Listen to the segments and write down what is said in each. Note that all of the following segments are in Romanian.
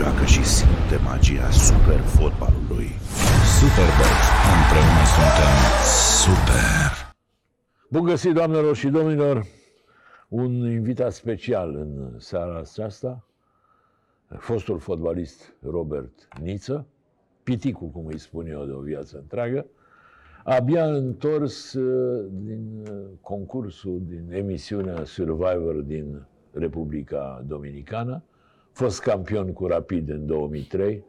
joacă și simte magia super fotbalului. Superbox. Împreună suntem super. Bun găsit, doamnelor și domnilor! Un invitat special în seara aceasta, fostul fotbalist Robert Niță, piticul, cum îi spun eu, de o viață întreagă, abia întors uh, din uh, concursul, din emisiunea Survivor din Republica Dominicană, fost campion cu Rapid în 2003,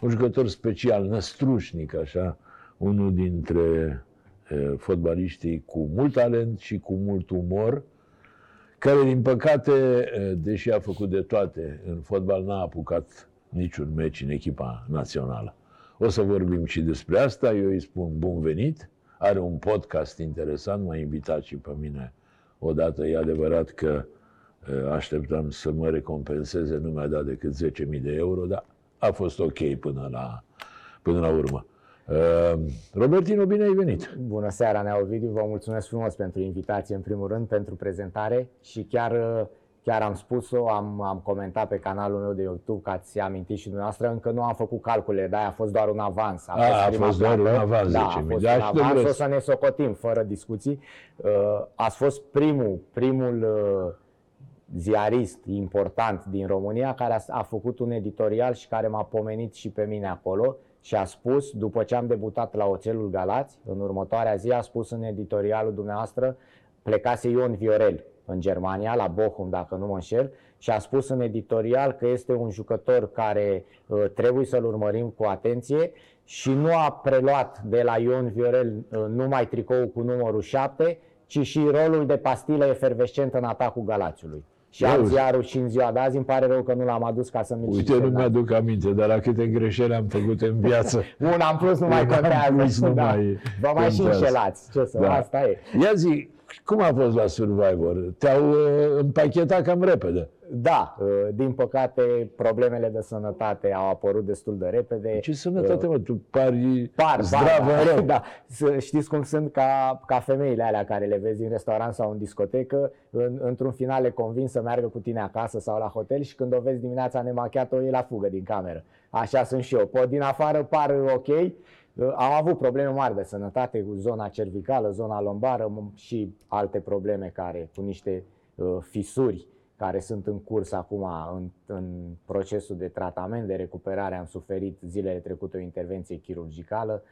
un jucător special, năstrușnic, așa, unul dintre uh, fotbaliștii cu mult talent și cu mult umor, care, din păcate, deși a făcut de toate, în fotbal n-a apucat niciun meci în echipa națională. O să vorbim și despre asta, eu îi spun bun venit, are un podcast interesant, m-a invitat și pe mine odată, e adevărat că așteptam să mă recompenseze, nu mi-a dat decât 10.000 de euro, dar a fost ok până la, până la urmă. Robertino, bine ai venit! Bună seara, Nea Ovidiu, vă mulțumesc frumos pentru invitație, în primul rând, pentru prezentare și chiar Chiar am spus-o, am, am comentat pe canalul meu de YouTube, că ați amintit și dumneavoastră, încă nu am făcut calcule, dar a fost doar un avans. A, a, fost, a fost doar un avans, da, a fost da, un avans, o să ne socotim, fără discuții. Uh, ați fost primul, primul uh, ziarist important din România care a, a făcut un editorial și care m-a pomenit și pe mine acolo și a spus, după ce am debutat la Oțelul Galați, în următoarea zi a spus în editorialul dumneavoastră, plecase Ion Viorel, în Germania, la Bochum, dacă nu mă înșel, și a spus în editorial că este un jucător care uh, trebuie să-l urmărim cu atenție și nu a preluat de la Ion Viorel uh, numai tricoul cu numărul 7, ci și rolul de pastilă efervescentă în atacul Galațiului. Și am ziarul și în ziua de azi, îmi pare rău că nu l-am adus ca să mi Uite, nu mi-aduc aminte, dar la câte greșeli am făcut în viață. Una în plus nu mai contează. Nu da. mai Vă mai și înșelați. Ce să, da. asta e. Ia zi, cum a fost la Survivor? Te-au uh, împachetat cam repede. Da, uh, din păcate problemele de sănătate au apărut destul de repede. Ce sănătate, mă? Tu pari par, zdravă par, rău. Da, știți cum sunt ca, ca femeile alea care le vezi în restaurant sau în discotecă, în, într-un final le convin să meargă cu tine acasă sau la hotel și când o vezi dimineața nemachiată, o iei la fugă din cameră. Așa sunt și eu. Pot din afară par ok, am avut probleme mari de sănătate cu zona cervicală, zona lombară și alte probleme care cu niște uh, fisuri care sunt în curs acum în, în procesul de tratament, de recuperare. Am suferit zilele trecute o intervenție chirurgicală.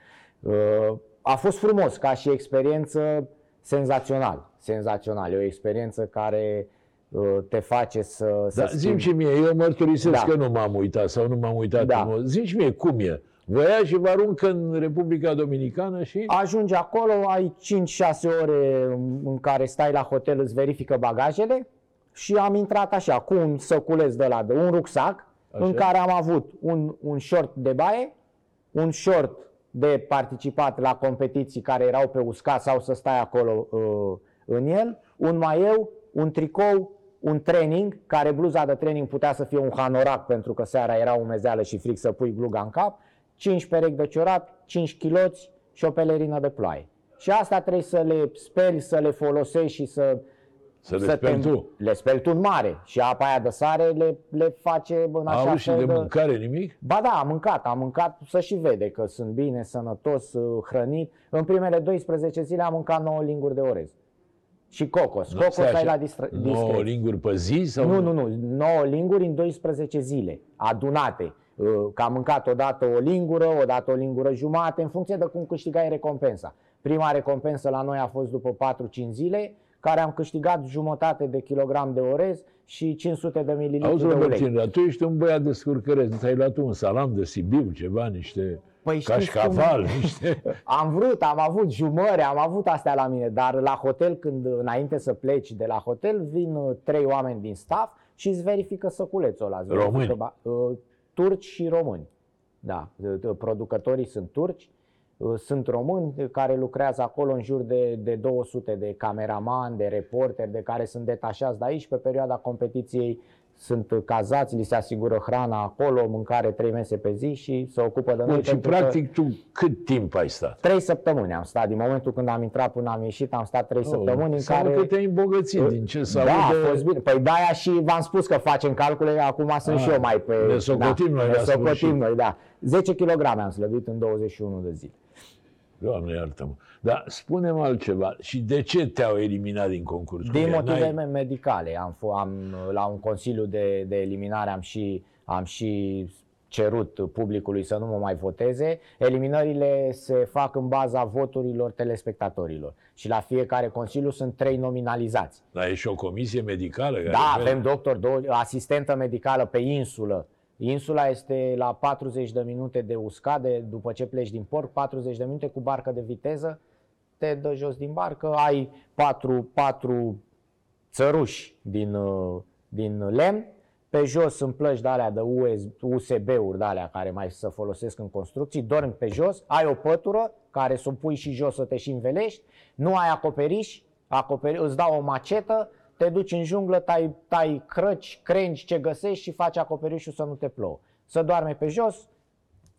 Uh, a fost frumos ca și experiență senzațional. Senzațional. E o experiență care uh, te face să... Da, să zim și mie, eu mărturisesc da. că nu m-am uitat sau nu m-am uitat. Da. Zim și mie, cum e? Vă ia și vă aruncă în Republica Dominicană și... Ajungi acolo, ai 5-6 ore în care stai la hotel, îți verifică bagajele și am intrat așa, cu un săculeț de la de un rucsac, așa. în care am avut un, un short de baie, un short de participat la competiții care erau pe uscat sau să stai acolo uh, în el, un maieu, un tricou, un training, care bluza de training putea să fie un hanorac pentru că seara era umezeală și fric să pui gluga în cap 5 perechi de ciorap, 5 chiloți și o pelerină de ploaie. Și asta trebuie să le speli, să le folosești și să... Să le să speli te, tu. Le speli tu în mare. Și apa aia de sare le, le face în așa Au și de, de mâncare nimic? Ba da, am mâncat. Am mâncat să și vede că sunt bine, sănătos, uh, hrănit. În primele 12 zile am mâncat 9 linguri de orez. Și cocos. Cocos no, ai la distra- 9 linguri pe zi? Sau nu, nu, nu. 9 linguri în 12 zile, adunate. Uh, că am mâncat odată o lingură, odată o lingură jumate, în funcție de cum câștigai recompensa. Prima recompensă la noi a fost după 4-5 zile, care am câștigat jumătate de kilogram de orez și 500 de mililitri Auzi, de ulei. Auzi, tu ești un băiat de scurcăresc, ți-ai luat un salam de Sibiu, ceva, niște păi cașcaval, cum... niște... Am vrut, am avut jumări, am avut astea la mine, dar la hotel, când înainte să pleci de la hotel, vin uh, trei oameni din staff și îți verifică săculețul ăla. Români? Uh, turci și români. Da, producătorii sunt turci, uh, sunt români care lucrează acolo în jur de, de 200 de cameraman, de reporteri, de care sunt detașați de aici pe perioada competiției sunt cazați, li se asigură hrana acolo, mâncare trei mese pe zi și se ocupă de noi. Bun, și pentru că- practic tu cât timp ai stat? Trei săptămâni am stat. Din momentul când am intrat până am ieșit, am stat trei săptămâni în Sau care... că te-ai îmbogățit din ce se da, a aude. fost bine. Păi de-aia și v-am spus că facem calcule, acum sunt Ah, și eu mai pe... ne socotim da, noi ne la socotim sfârșit. noi, da. 10 kg am slăbit în 21 de zile. Doamne iartă-mă. Dar spune-mi altceva. Și de ce te-au eliminat din concurs? Din Cum e? motive N-ai- me- medicale. Am, f- am, la un consiliu de, de eliminare am și, am și cerut publicului să nu mă mai voteze. Eliminările se fac în baza voturilor telespectatorilor. Și la fiecare consiliu sunt trei nominalizați. Dar e și o comisie medicală? Care Da, vede? avem doctor, do- asistentă medicală pe insulă. Insula este la 40 de minute de uscade, după ce pleci din port, 40 de minute cu barcă de viteză, te dă jos din barcă, ai patru, patru țăruși din, uh, din lemn, pe jos sunt plăci de alea de USB-uri de alea care mai se folosesc în construcții, dormi pe jos, ai o pătură care să o pui și jos să te și învelești, nu ai acoperiș, acoperi, îți dau o macetă, te duci în junglă, tai, tai crăci, crengi ce găsești și faci acoperișul să nu te plouă. Să doarme pe jos,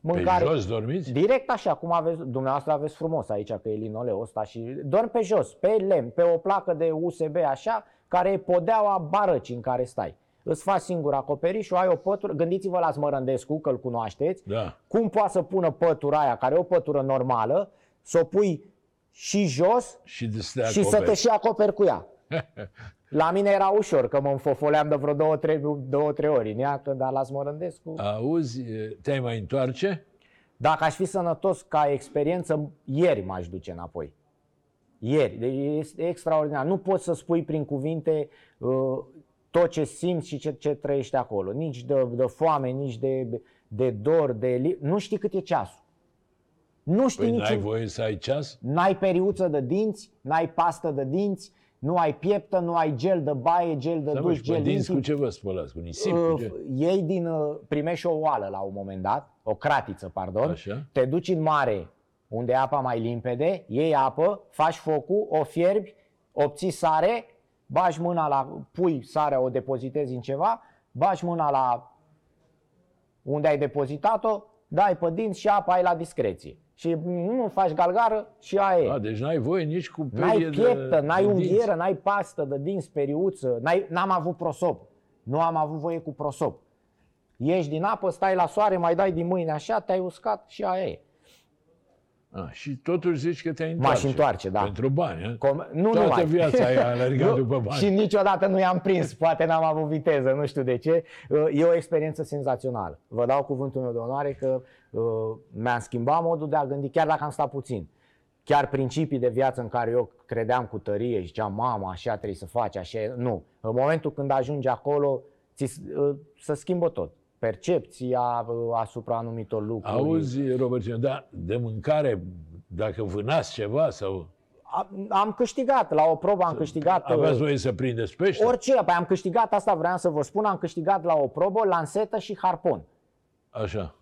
Pe mâncare... jos dormiți? Direct așa, cum aveți, dumneavoastră aveți frumos aici, că e linoleul ăsta și dormi pe jos, pe lemn, pe o placă de USB așa, care e podeaua barăcii în care stai. Îți faci singur acoperișul, ai o pătură, gândiți-vă la Smărândescu, că îl cunoașteți, Da. cum poate să pună pătura aia, care e o pătură normală, să o pui și jos Și de să te și să te acoperi. și acoperi cu ea. La mine era ușor, că mă înfofoleam de vreo două, trei, două, trei ori în ea, că dar la Smărândescu... Auzi, te-ai mai întoarce? Dacă aș fi sănătos ca experiență, ieri m-aș duce înapoi. Ieri. Deci este extraordinar. Nu poți să spui prin cuvinte uh, tot ce simți și ce, ce trăiești acolo. Nici de, de foame, nici de, de dor, de... li- Nu știi cât e ceasul. Nu știi Păi nici... n-ai voie să ai ceas? N-ai periuță de dinți, n-ai pastă de dinți, nu ai pieptă, nu ai gel de baie, gel de Să duș, pe gel dinți cu intim. ce vă spălați? Cu nisip? Cu Uh, ce? Iei din, uh, primești o oală la un moment dat, o cratiță, pardon, Așa. te duci în mare unde e apa mai limpede, iei apă, faci focul, o fierbi, obții sare, bagi mâna la, pui sarea, o depozitezi în ceva, bagi mâna la unde ai depozitat-o, dai pe dinți și apa ai la discreție. Și nu faci galgară și aia e. A, deci n-ai voie nici cu perie N-ai de pieptă, n-ai de dinți. unghieră, n-ai pastă de dinți, periuță, n-ai, n-am avut prosop. Nu am avut voie cu prosop. Ieși din apă, stai la soare, mai dai din mâine așa, te-ai uscat și aia e. A, și totuși zici că te-ai M-aș întoarce. întoarce, da. Pentru bani, a? Com- nu Toată numai. viața ai alergat Nu, după bani. Și niciodată nu i-am prins, poate n-am avut viteză, nu știu de ce. Uh, E o experiență senzațională. Vă dau cuvântul meu de onoare că uh, mi-am schimbat modul de a gândi, chiar dacă am stat puțin. Chiar principii de viață în care eu credeam cu tărie și ziceam, mama, așa trebuie să faci, așa e." Nu. În momentul când ajungi acolo, ți, uh, să schimbă tot. Percepția uh, asupra anumitor lucruri. Auzi, Robert, da, de mâncare, dacă vânați ceva sau Am, am câștigat, la o probă am câștigat... uh, aveați voie să prindeți pește? Orice, păi am câștigat, asta vreau să vă spun, am câștigat la o probă lansetă și harpon. Așa.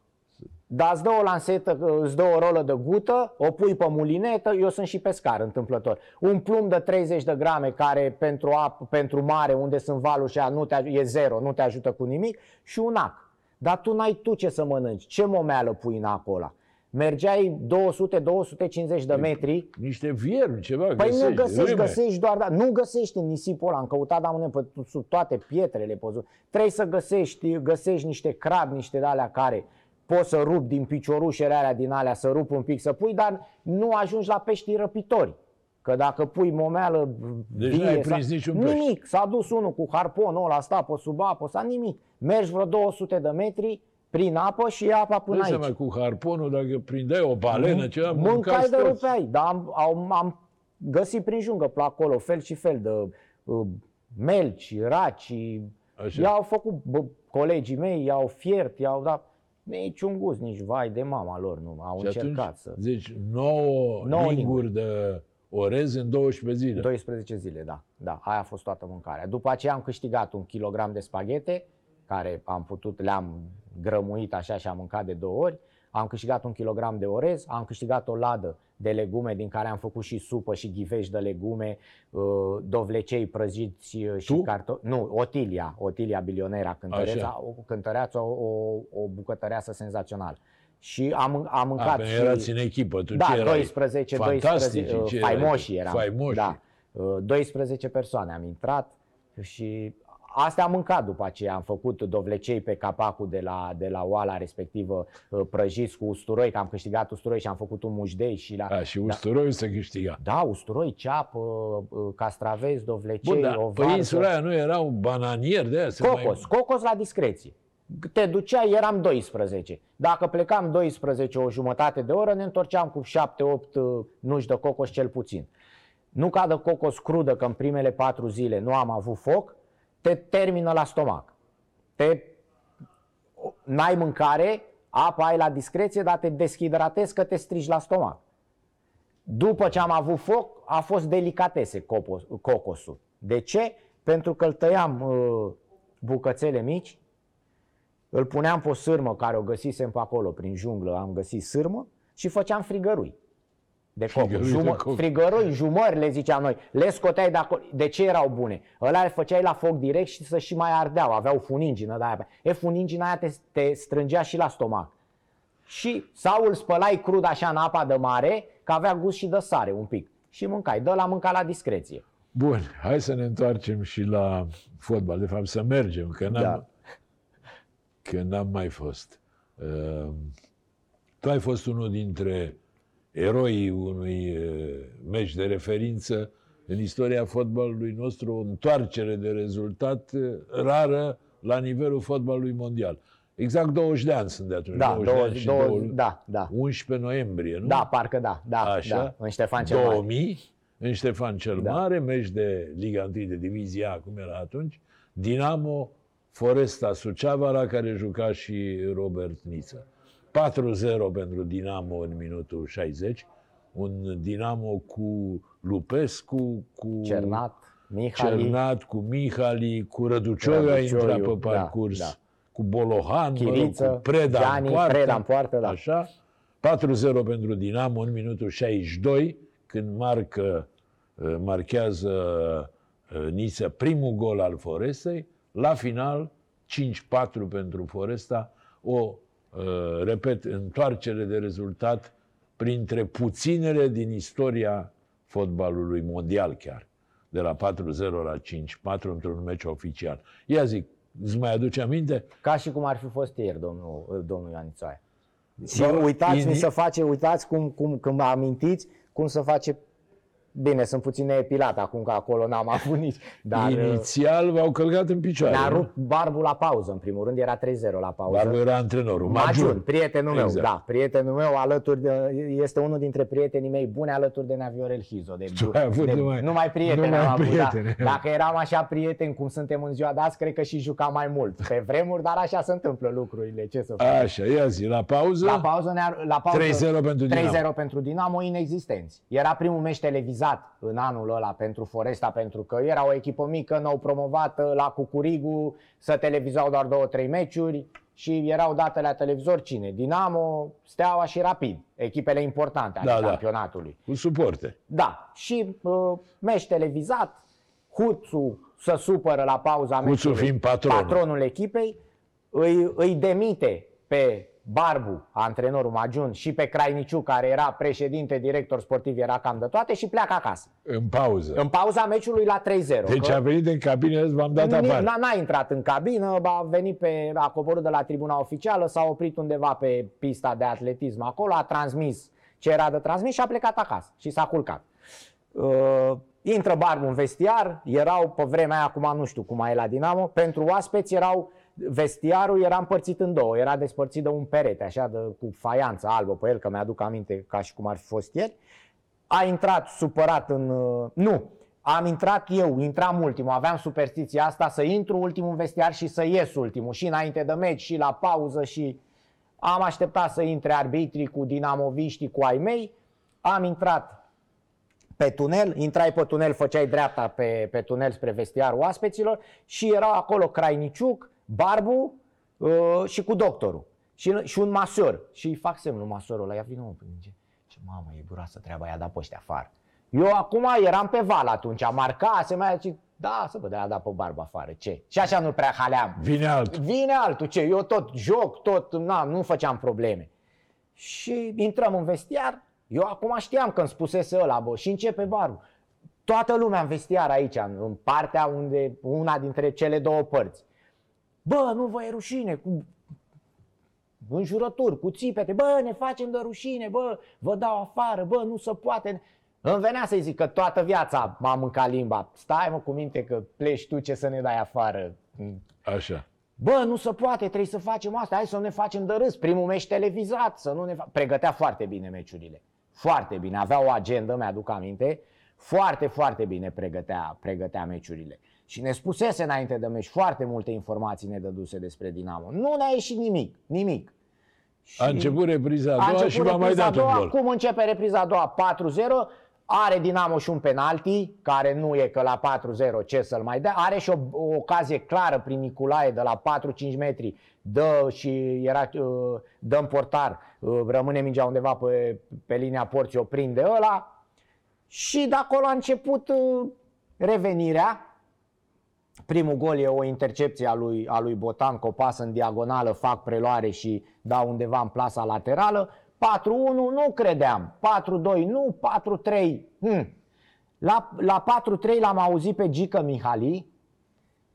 Dar îți dă o lansetă, îți dă o rolă de gută, o pui pe mulinetă, eu sunt și pescar întâmplător. Un plumb de 30 de grame care pentru, apă, pentru mare, unde sunt valuri și aia, nu te, aj- e zero, nu te ajută cu nimic, și un ac. Dar tu n-ai tu ce să mănânci, ce momeală pui în acul ăla? Mergeai 200-250 de metri, Niște viermi, ceva Păi găsești, nu găsești, râme. găsești doar, da, nu găsești în nisipul ăla, am căutat, dar mâine, pe sub toate pietrele poți. Trebuie să găsești, găsești niște crabi, niște de alea care poți să rup din piciorușele alea din alea, să rup un pic, să pui, dar nu ajungi la peștii răpitori. Că dacă pui momeală Deci vie, n-ai sau- prins niciun pește. Nimic, s-a dus unul cu harponul ăla, sta pe sub apă, sau nimic. Mergi vreo 200 de metri prin apă și e apa până Dă aici. seama cu harponul, dacă prindeai o balenă, ceva, Mâncai mâncați de toți. rupeai, dar am, am, am găsit prin jungă pe acolo fel și fel de uh, melci, raci. Așa. I-au făcut bă, colegii mei, i-au fiert, i-au dat niciun gust, nici vai de mama lor, nu, au Și încercat atunci, să... zici, 9 Nouă linguri de orez în 12 zile. 12 zile, da, da, aia a fost toată mâncarea. După aceea am câștigat un kilogram de spaghete, care am putut, le-am grămuit așa și am mâncat de două ori. Am câștigat un kilogram de orez, am câștigat o ladă de legume din care am făcut și supă și ghivești de legume, uh, dovlecei prăjiți uh, și cartofi. Nu, Otilia, Otilia bilionera, cântăreața, o, cântăreața, o, o bucătăreasă senzațională. Și am, am mâncat A, și... erați în echipă, tu da, ce erai? 12, 12, uh, ce faimoși eram. Faimoși. Da, uh, 12 persoane am intrat și Astea am mâncat după aceea, am făcut dovlecei pe capacul de la, de la oala respectivă, uh, prăjiți cu usturoi, că am câștigat usturoi și am făcut un mușdei și la... A, și usturoiul da, se câștiga. Da, usturoi, ceapă, uh, castravezi, dovlecei, Bun, da, o pe insula aia nu era un bananier de aia? Cocos, mai... cocos la discreție. Te duceai, eram 12. Dacă plecam 12 o jumătate de oră, ne întorceam cu 7-8 uh, nuși de cocos cel puțin. Nu cadă cocos crudă, că în primele patru zile nu am avut foc, te termină la stomac. Te, n-ai mâncare, apa ai la discreție, dar te deshidratezi că te strici la stomac. După ce am avut foc, a fost delicatese cocosul. De ce? Pentru că îl tăiam uh, bucățele mici, îl puneam pe o sârmă care o găsisem pe acolo, prin junglă am găsit sârmă și făceam frigărui de coc. Jumă, de Frigărui, jumări le ziceam noi. Le scoteai de acolo. De ce erau bune? Ăla le făceai la foc direct și să și mai ardeau. Aveau funingină de aia. E, funingina aia te, te strângea și la stomac. Și sau îl spălai crud așa în apa de mare, că avea gust și de sare un pic. Și mâncai. Dă la mânca la discreție. Bun, hai să ne întoarcem și la fotbal. De fapt, să mergem, că n-am, da. că n-am mai fost. Uh, tu ai fost unul dintre eroii unui meci de referință în istoria fotbalului nostru, o întoarcere de rezultat rară la nivelul fotbalului mondial. Exact 20 de ani sunt de atunci. Da, 20, 20, 20 da, da. 11 noiembrie, nu? Da, parcă da, da, Așa, da în Ștefan cel 2000, Mare. în Ștefan cel da. Mare, meci de Liga 1 de Divizia cum era atunci, Dinamo, Foresta Suceava, la care juca și Robert Niță. 4-0 pentru Dinamo în minutul 60. Un Dinamo cu Lupescu, cu Cernat, Mihali, Cernat cu Mihali, cu Răducioiu a intrat pe da, parcurs, da, da. cu Bolohan, Chiriță, mă rog, cu Preda Gianni, în poartă, Preda în poartă da. așa. 4-0 pentru Dinamo în minutul 62, când marcă, uh, marchează uh, Niță primul gol al Forestei. La final, 5-4 pentru Foresta, o Uh, repet, întoarcere de rezultat printre puținele din istoria fotbalului mondial chiar. De la 4-0 la 5-4 într-un meci oficial. Ia zic, îți mai aduce aminte? Ca și cum ar fi fost ieri, domnul, domnul Ianițoaia. Și uitați, mi se face, uitați cum, cum, când amintiți cum se face Bine, sunt puțin neepilat acum că acolo n-am avut nici. Dar, Inițial v-au călcat în picioare. Ne-a rupt Barbu la pauză, în primul rând, era 3-0 la pauză. Barbu era antrenorul. Majun, Majun prietenul exact. meu, da, prietenul meu alături de, este unul dintre prietenii mei buni alături de Naviorel Hizo. De, tu ai avut de, numai, numai prieteni numai am avut, prietene. Da. Dacă eram așa prieteni cum suntem în ziua de azi, cred că și jucam mai mult pe vremuri, dar așa se întâmplă lucrurile. Ce să fac? Așa, ia zi, la pauză? La pauză, la pauză 3-0 pentru Dinamo. 3-0 pentru Dinamo, inexistenți. Era primul meci televizat în anul anul ăla pentru Foresta, pentru că era o echipă mică, nou promovată la Cucurigu, să televizau doar două, trei meciuri și erau date la televizor cine? Dinamo, Steaua și Rapid, echipele importante ale da, da. campionatului. Da. Cu suporte. Da, și uh, meci televizat, Huțu să supără la pauza Huțu meciului, fiind patronul. patronul echipei, îi, îi demite pe Barbu, antrenorul Majun, și pe Crainiciu, care era președinte, director sportiv, era cam de toate și pleacă acasă. În pauză. În pauza meciului la 3-0. Deci că a venit în cabină, v-am dat afară. N-a intrat în cabină, a venit pe, a coborât de la tribuna oficială, s-a oprit undeva pe pista de atletism acolo, a transmis ce era de transmis și a plecat acasă și s-a culcat. Uh, intră Barbu în vestiar, erau pe vremea aia, acum nu știu cum e la Dinamo, pentru oaspeți erau vestiarul era împărțit în două, era despărțit de un perete, așa, de, cu faianță albă pe el, că mi-aduc aminte ca și cum ar fi fost ieri. A intrat supărat în... Uh, nu, am intrat eu, intram ultimul, aveam superstiția asta să intru ultimul în vestiar și să ies ultimul, și înainte de meci, și la pauză, și am așteptat să intre arbitrii cu dinamoviștii, cu ai mei, am intrat pe tunel, intrai pe tunel, făceai dreapta pe, pe tunel spre vestiarul oaspeților și era acolo Crainiciuc, Barbu uh, și cu doctorul. și, și un masor. Și îi fac semnul masorul ăla, ia vină mă, plânge. Ce mamă, e groasă treaba, i-a dat pe ăștia afară. Eu acum eram pe val atunci, am marcat, se mai zice, da, să văd, a dat pe barbă afară, ce? Și așa nu prea haleam. Vine altul. Vine altul, ce? Eu tot joc, tot, na, nu făceam probleme. Și intrăm în vestiar, eu acum știam că îmi spusese ăla, bă, și începe barul. Toată lumea în vestiar aici, în partea unde, una dintre cele două părți. Bă, nu vă e rușine, cu înjurături, cu țipete, bă, ne facem de rușine, bă, vă dau afară, bă, nu se poate. Îmi venea să-i zic că toată viața m-a mâncat limba. Stai mă cu minte că pleci tu ce să ne dai afară. Așa. Bă, nu se poate, trebuie să facem asta, hai să nu ne facem de râs. Primul meci televizat, să nu ne fa- Pregătea foarte bine meciurile. Foarte bine. Avea o agendă, mi-aduc aminte. Foarte, foarte bine pregătea, pregătea meciurile. Și ne spusese înainte de meci foarte multe informații ne dăduse despre Dinamo. Nu ne-a ieșit nimic, nimic. A început repriza a A doua început și v-a mai repriza dat a un doua, gol. Cum începe repriza a doua? 4-0. Are Dinamo și un penalti, care nu e că la 4-0 ce să-l mai dea. Are și o, o ocazie clară prin Nicolae de la 4-5 metri. Dă și era, uh, dă în portar. Uh, Rămâne mingea undeva pe, pe linia porții, o prinde ăla. Și de acolo a început uh, revenirea. Primul gol e o intercepție a lui, a lui Botan, cu o pasă în diagonală, fac preluare și dau undeva în plasa laterală. 4-1 nu credeam, 4-2 nu, 4-3. Hmm. La, la 4-3 l-am auzit pe Gică Mihali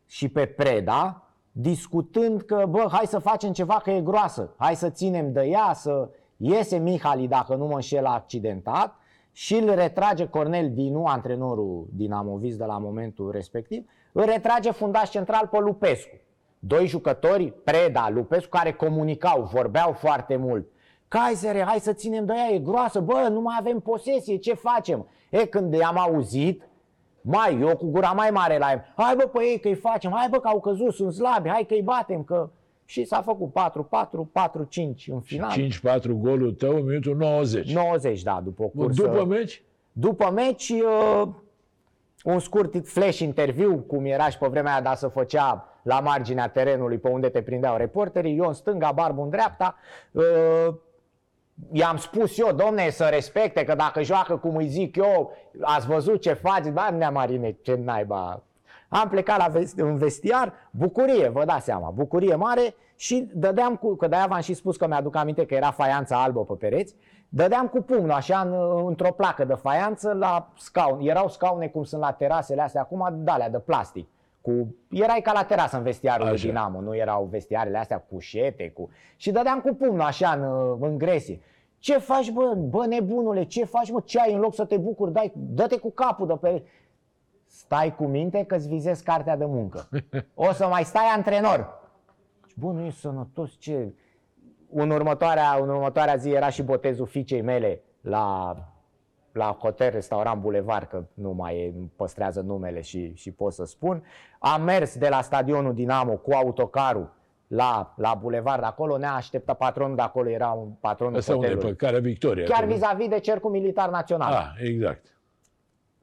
și pe Preda discutând că, bă, hai să facem ceva că e groasă, hai să ținem de ea, să iese Mihali, dacă nu mă înșel, accidentat și îl retrage Cornel Dinu, antrenorul dinamovist de la momentul respectiv, îl retrage fundaș central pe Lupescu. Doi jucători, Preda, Lupescu, care comunicau, vorbeau foarte mult. Kaisere, hai să ținem de ea, e groasă, bă, nu mai avem posesie, ce facem? E, când i-am auzit, mai, eu cu gura mai mare la el, hai bă pe ei că-i facem, hai bă că au căzut, sunt slabi, hai că-i batem, că... Și s-a făcut 4-4, 4-5 în final. 5-4 golul tău în minutul 90. 90, da, după o cursă. După meci? După meci, uh, un scurt flash interviu, cum era și pe vremea aia, dar se făcea la marginea terenului pe unde te prindeau reporterii, eu în stânga, Barbu în dreapta. Uh, I-am spus eu, domne, să respecte, că dacă joacă cum îi zic eu, ați văzut ce faci, ba, nea Marine, ce naiba. Am plecat la vest- în vestiar, bucurie, vă dați seama, bucurie mare și dădeam cu, că de-aia v-am și spus că mi-aduc aminte că era faianța albă pe pereți, dădeam cu pumnul așa în, într-o placă de faianță la scaun. Erau scaune cum sunt la terasele astea acum, de alea de plastic. Cu, erai ca la terasă în vestiarul lui Așa. Dinamo, nu erau vestiarele astea cu șete, cu... Și dădeam cu pumnul așa în, în gresie. Ce faci, bă, bă, nebunule, ce faci, mă, ce ai în loc să te bucuri, dai, dă-te cu capul de pe... Stai cu minte că-ți vizezi cartea de muncă. O să mai stai antrenor. Și, Bă, nu e sănătos, ce... În următoarea, în următoarea zi era și botezul fiicei mele la, la hotel, restaurant Boulevard, că nu mai e, nu păstrează numele și, și pot să spun. Am mers de la stadionul Dinamo cu autocarul la, la Boulevard, acolo ne-a așteptat patronul de acolo, era un patronul Asta unde e hotelului. pe care Victoria? Chiar acolo. vis-a-vis de Cercul Militar Național. Ah, exact.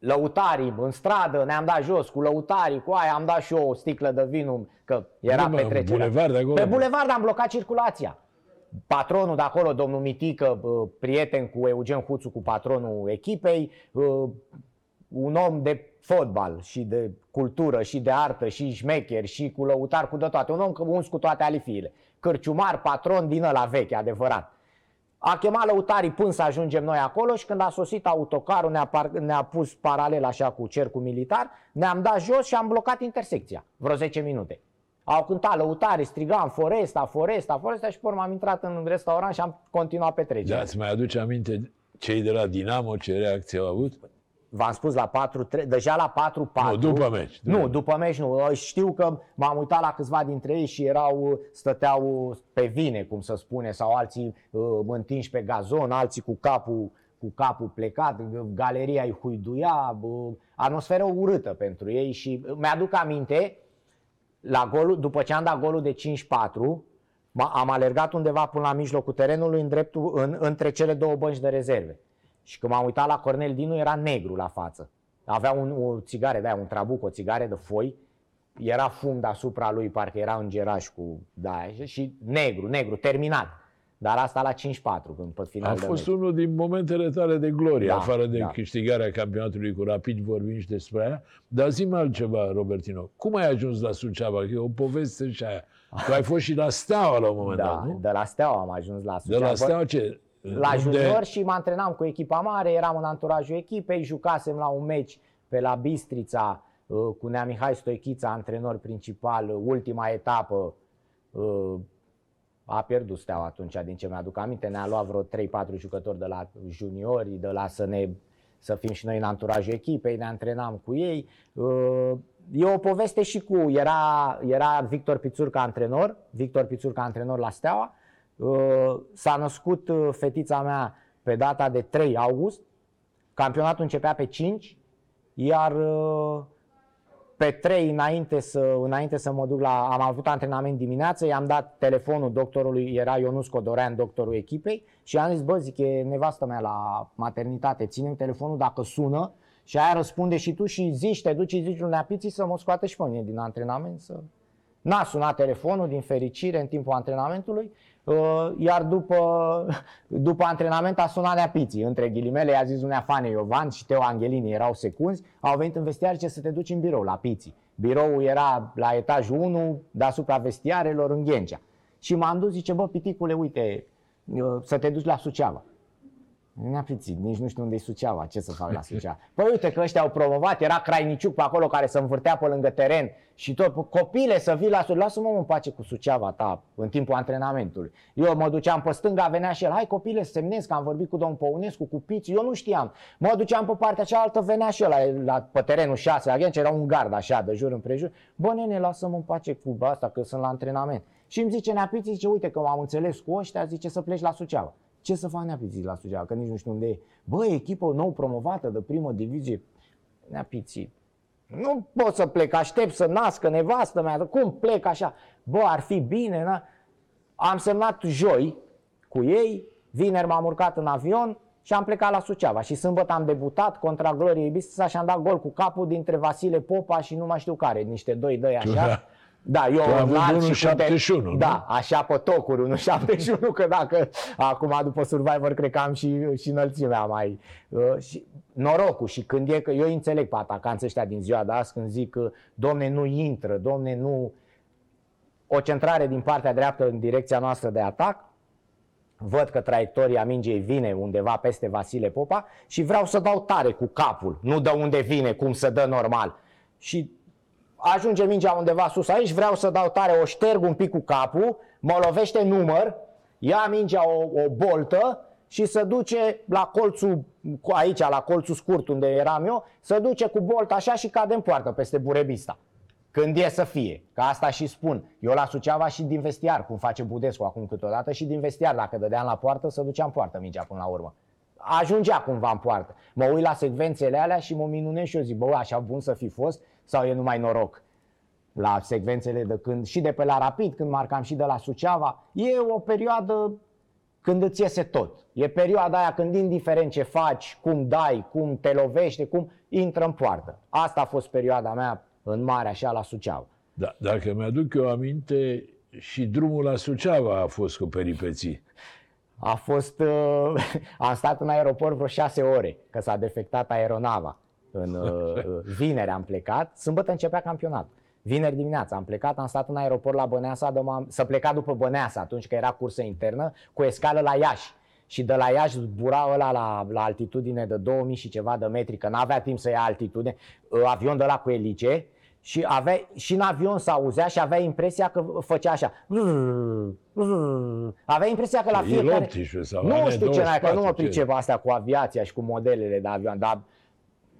Lăutarii în stradă, ne-am dat jos cu lăutarii, cu aia am dat și eu o sticlă de vin, că era Nu, mă, petrecerea. bulevard de acolo? Pe bulevard am blocat circulația. Patronul de acolo, domnul Mitică, bă, prieten cu Eugen Huțu, cu patronul echipei, bă, un om de fotbal și de cultură și de artă și șmecher și cu lăutar, cu de toate. Un om uns cu toate alifiile. Cârciumar, patron din ăla vechi, adevărat. A chemat lăutarii până să ajungem noi acolo și când a sosit autocarul ne-a, par- ne-a pus paralel așa cu cercul militar, ne-am dat jos și am blocat intersecția, vreo 10 minute. Au cântat lăutarii, strigam Foresta, Foresta, Foresta și pe urmă am intrat în restaurant și am continuat petrecerea. Da, îți mai aduce aminte cei de la Dinamo ce reacție au avut? V-am spus la 4 deja la 4-4. Nu, după meci. Nu, după meci nu. Știu că m-am uitat la câțiva dintre ei și erau, stăteau pe vine, cum să spune, sau alții uh, întinși pe gazon, alții cu capul, cu capul plecat, galeria îi huiduia, uh, atmosferă urâtă pentru ei și uh, mi-aduc aminte, la golul, după ce am dat golul de 5-4, m- am alergat undeva până la mijlocul terenului în dreptul, în, între cele două bănci de rezerve. Și când m-am uitat la Cornel Dinu, era negru la față. Avea un, o țigare de aia, un trabuc, o țigare de foi, era fum deasupra lui, parcă era un geraș cu da, și negru, negru, terminat. Dar asta la 5-4, când pe final A de fost meci. unul din momentele tale de glorie, Da, afară de da. câștigarea campionatului cu Rapid, vorbim și despre aia. Dar zi altceva, Robertino. Cum ai ajuns la Suceava? Că e o poveste și aia. Tu ai fost și la Steaua la un moment dat, Da, nu? de la Steaua am ajuns la De Suceava. la Steaua ce? La junior și mă antrenam cu echipa mare, eram în anturajul echipei, jucasem la un meci pe la Bistrița uh, cu Nea Mihai Stoichița, antrenor principal, uh, ultima etapă. uh, A pierdut steaua atunci, din ce mi-aduc aminte, ne-a luat vreo 3-4 jucători de la juniori, de la să ne să fim și noi în anturajul echipei, ne antrenam cu ei. Uh, E o poveste și cu, era, era Victor Pițurca antrenor, Victor Pițurca antrenor la Steaua, Uh, S-a născut uh, fetița mea pe data de 3 august, campionatul începea pe 5, iar uh, pe 3 înainte să, înainte să mă duc la... Am avut antrenament dimineață, i-am dat telefonul doctorului, era Ionus Codorean, doctorul echipei și am zis, bă, zic, e nevastă mea la maternitate, ținem telefonul dacă sună. Și aia răspunde și tu și zici, te duci și zici lui Neapiții să mă scoată și pe mine din antrenament să... N-a sunat telefonul, din fericire, în timpul antrenamentului, uh, iar după, după antrenament a sunat Neapiții. Între ghilimele i-a zis unea Fane Iovan și Teo Angelini, erau secunzi, au venit în vestiar ce să te duci în birou la Piții. Biroul era la etajul 1, deasupra vestiarelor, în Ghencea. Și m-am dus, zice, bă, piticule, uite, uh, să te duci la Suceava. Ne-a pițit, nici nu știu unde e Suceava, ce să fac la Suceava. Păi uite că ăștia au promovat, era Crainiciuc pe acolo care se învârtea pe lângă teren și tot, copile să vii la Suceava, lasă-mă mă în pace cu Suceava ta în timpul antrenamentului. Eu mă duceam pe stânga, venea și el, hai copile să semnez că am vorbit cu domnul Păunescu, cu Piți, eu nu știam. Mă duceam pe partea cealaltă, venea și el la, la, pe terenul 6, la Ghenci, era un gard așa, de jur împrejur. Bă, nene, lasă-mă în pace cu asta, că sunt la antrenament. Și îmi zice Neapiții, zice, uite că m-am înțeles cu ăștia, zice să pleci la Suceava. Ce să fac Neapiții la Suceava, că nici nu știu unde e. Bă, echipă nou promovată de primă divizie. Neapiții, nu pot să plec, aștept să nască nevastă mea, cum plec așa? Bă, ar fi bine, na? Am semnat joi cu ei, vineri m-am urcat în avion și am plecat la Suceava. Și sâmbătă am debutat contra Gloriei Bistrița și am dat gol cu capul dintre Vasile Popa și nu mai știu care, niște doi doi așa. Da. Da, eu Tu ai avut înalt și 1,71, puter- nu? Da, așa pe tocuri, 1,71, că dacă acum după Survivor cred că am și, și înălțimea mai... Uh, și norocul și când e că eu înțeleg pe atacanții ăștia din ziua de azi când zic că domne nu intră, domne nu... O centrare din partea dreaptă în direcția noastră de atac, văd că traiectoria mingei vine undeva peste Vasile Popa și vreau să dau tare cu capul, nu de unde vine, cum să dă normal. Și ajunge mingea undeva sus aici, vreau să dau tare, o șterg un pic cu capul, mă lovește număr, ia mingea o, o boltă și se duce la colțul, cu- aici, la colțul scurt unde eram eu, se duce cu bolta așa și cade în poartă peste Burebista. Când e să fie, că asta și spun. Eu la Suceava și din vestiar, cum face Budescu acum câteodată, și din vestiar, dacă dădeam la poartă, să ducea în poartă mingea până la urmă. Ajungea cumva în poartă. Mă uit la secvențele alea și mă minunez și eu zic, bă, așa bun să fi fost sau e numai noroc? La secvențele de când, și de pe la Rapid, când marcam și de la Suceava, e o perioadă când îți iese tot. E perioada aia când indiferent ce faci, cum dai, cum te lovește, cum intră în poartă. Asta a fost perioada mea în mare așa la Suceava. Da, dacă mi-aduc eu aminte, și drumul la Suceava a fost cu peripeții. A fost, uh, am stat în aeroport vreo șase ore, că s-a defectat aeronava. În uh, uh, vineri am plecat, sâmbătă începea campionat. Vineri dimineața am plecat, am stat în aeroport la Băneasa, de m-am, să pleca după Băneasa, atunci că era cursă internă, cu escală la Iași. Și de la Iași zbura ăla la, la altitudine de 2000 și ceva de metri, că n-avea timp să ia altitudine, uh, avion de la cu elice, și, avea, și în avion s-auzea și avea impresia că făcea așa. Avea impresia că la E fiecare... 18 sau Nu ane știu ce n-ai, că nu mă 24, ce? pricep astea cu aviația și cu modelele de avion, dar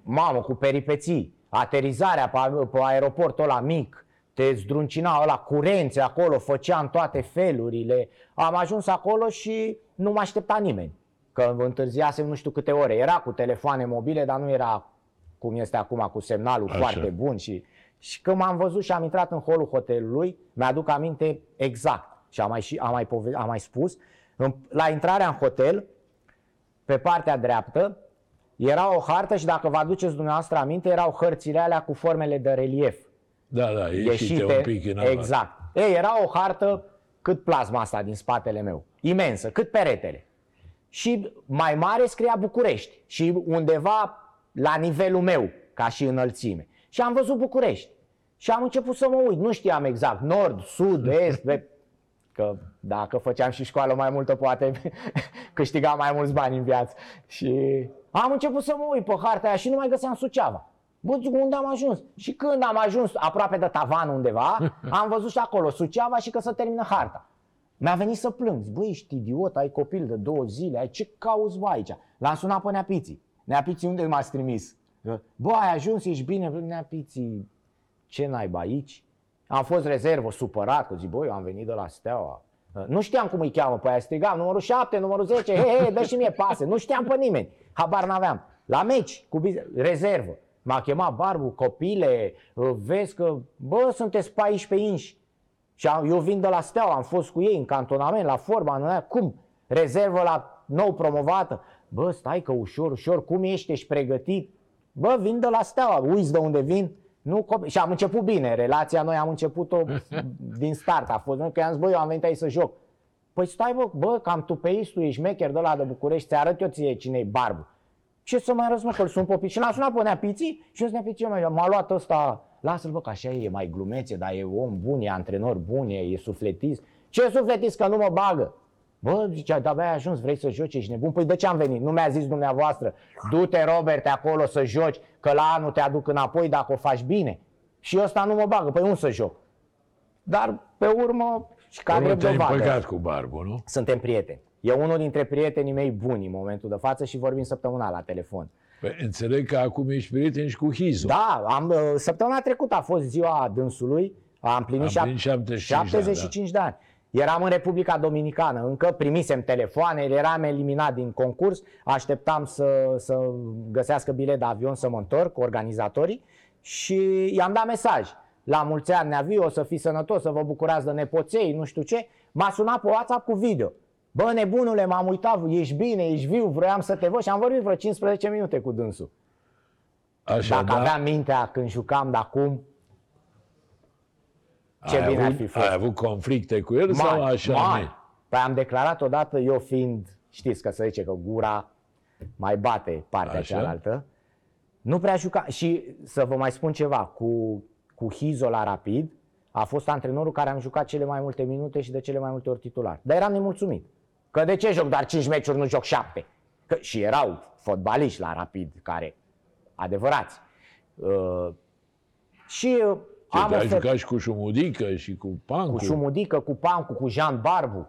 mamă, cu peripeții, aterizarea pe, pe aeroportul ăla mic, te zdruncina ăla curențe acolo, făceam toate felurile. Am ajuns acolo și nu mă aștepta nimeni, că întârziasem nu știu câte ore. Era cu telefoane mobile, dar nu era cum este acum cu semnalul Așa. foarte bun și, și când m-am văzut și am intrat în holul hotelului, mi-aduc aminte exact și am mai, și, am mai, pove- am mai spus, în, la intrarea în hotel, pe partea dreaptă, era o hartă și dacă vă aduceți dumneavoastră aminte, erau hărțile alea cu formele de relief Da, da, ieșite, un pic în Exact. Ei, era o hartă cât plasma asta din spatele meu. Imensă, cât peretele. Și mai mare scria București. Și undeva la nivelul meu, ca și înălțime. Și am văzut București. Și am început să mă uit. Nu știam exact. Nord, sud, est. Că dacă făceam și școală mai multă, poate câștigam mai mulți bani în viață. Și am început să mă uit pe harta aia și nu mai găseam Suceava. Bă, zic, unde am ajuns? Și când am ajuns aproape de tavan undeva, am văzut și acolo Suceava și că să termină harta. Mi-a venit să plâng. Zic, băi, ești idiot, ai copil de două zile, ai ce cauți bă aici? L-am sunat pe Neapiții. Neapiții, unde m-ați trimis? Bă, ai ajuns, ești bine? Neapiții, ce naiba aici? Am fost rezervă, supărat, că zic, băi, eu am venit de la Steaua. Nu știam cum îi cheamă pe aia, strigam, numărul 7, numărul 10, he, he, dă și mie pase. Nu știam pe nimeni, habar n-aveam. La meci, cu rezervă. M-a chemat Barbu, copile, vezi că, bă, sunteți 14 inși. Și eu vin de la Steaua, am fost cu ei în cantonament, la forma, nu cum? Rezervă la nou promovată. Bă, stai că ușor, ușor, cum ești, ești pregătit? Bă, vin de la Steaua, uiți de unde vin? Nu, și am început bine, relația noi am început-o din start, a fost, că i-am zis, bă, eu am venit aici să joc. Păi stai bă, bă, cam tu pe istul, ești mecher de la de București, ți arăt eu ție cine e Barbu. Ce să mai arăți, mă, că sunt popi? Și l-am sunat pe Neapiții și eu sunt Neapiții, m-a luat ăsta, lasă-l bă, că așa e, e mai glumețe, dar e om bun, e antrenor bun, e, e sufletist. Ce sufletist că nu mă bagă? Bă, zicea, da, ai ajuns, vrei să joci, ești nebun? Păi de ce am venit? Nu mi-a zis dumneavoastră, du-te, Robert, acolo să joci, că la anul te aduc înapoi dacă o faci bine. Și ăsta nu mă bagă, păi unde să joc? Dar pe urmă, și ca drept dovadă. cu Barbu, nu? Suntem prieteni. E unul dintre prietenii mei buni în momentul de față și vorbim săptămâna la telefon. Păi, înțeleg că acum ești prieten și cu Hizu. Da, am, uh, săptămâna trecută a fost ziua dânsului, am plinit, am plinit 75, 75 de ani. De ani. Eram în Republica Dominicană, încă primisem telefoane, eram eliminat din concurs, așteptam să, să găsească bilet de avion să mă întorc, organizatorii, și i-am dat mesaj. La mulți ani, Neaviu, o să fii sănătos, să vă bucurați de nepoței, nu știu ce. M-a sunat pe WhatsApp cu video. Bă, nebunule, m-am uitat, ești bine, ești viu, vroiam să te văd și am vorbit vreo 15 minute cu dânsul. Așa, Dacă da? aveam mintea când jucam de acum, ce ai bine avut, ar fi fost. Ai avut conflicte cu el mari, sau așa? Mari. Păi am declarat odată, eu fiind, știți că se zice că gura mai bate partea așa? cealaltă, nu prea juca. Și să vă mai spun ceva, cu, cu Hizo la Rapid, a fost antrenorul care am jucat cele mai multe minute și de cele mai multe ori titular. Dar eram nemulțumit. Că de ce joc doar 5 meciuri, nu joc 7? Că, și erau fotbaliști la Rapid care, adevărați. Uh, și uh, ce, am ai jucat și cu Șumudică și cu Pancu? Cu Șumudică, cu Pancu, cu Jean Barbu.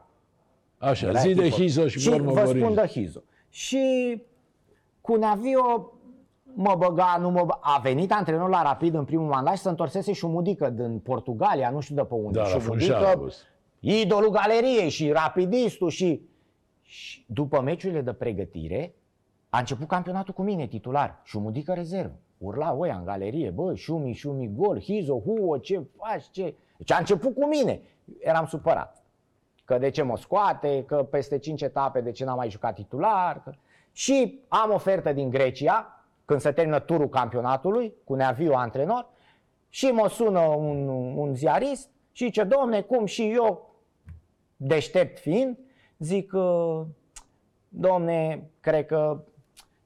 Așa, Era zi de Hizo și, și vă spun de Hizo. Și cu Navio mă băga, nu mă băga. A venit antrenorul la Rapid în primul mandat și să întorsese Șumudică din Portugalia, nu știu de pe unde. Da, Șumudică, idolul galeriei și rapidistul și... și după meciurile de pregătire a început campionatul cu mine, titular, Șumudică rezervă. Urla oia în galerie, bă, șumi, șumi, gol, hizo, huo, ce faci, ce... Deci a început cu mine. Eram supărat. Că de ce mă scoate, că peste 5 etape de ce n-am mai jucat titular. Că... Și am ofertă din Grecia, când se termină turul campionatului, cu Neaviu antrenor, și mă sună un, un ziarist și zice, domne, cum și eu, deștept fiind, zic, domne, cred că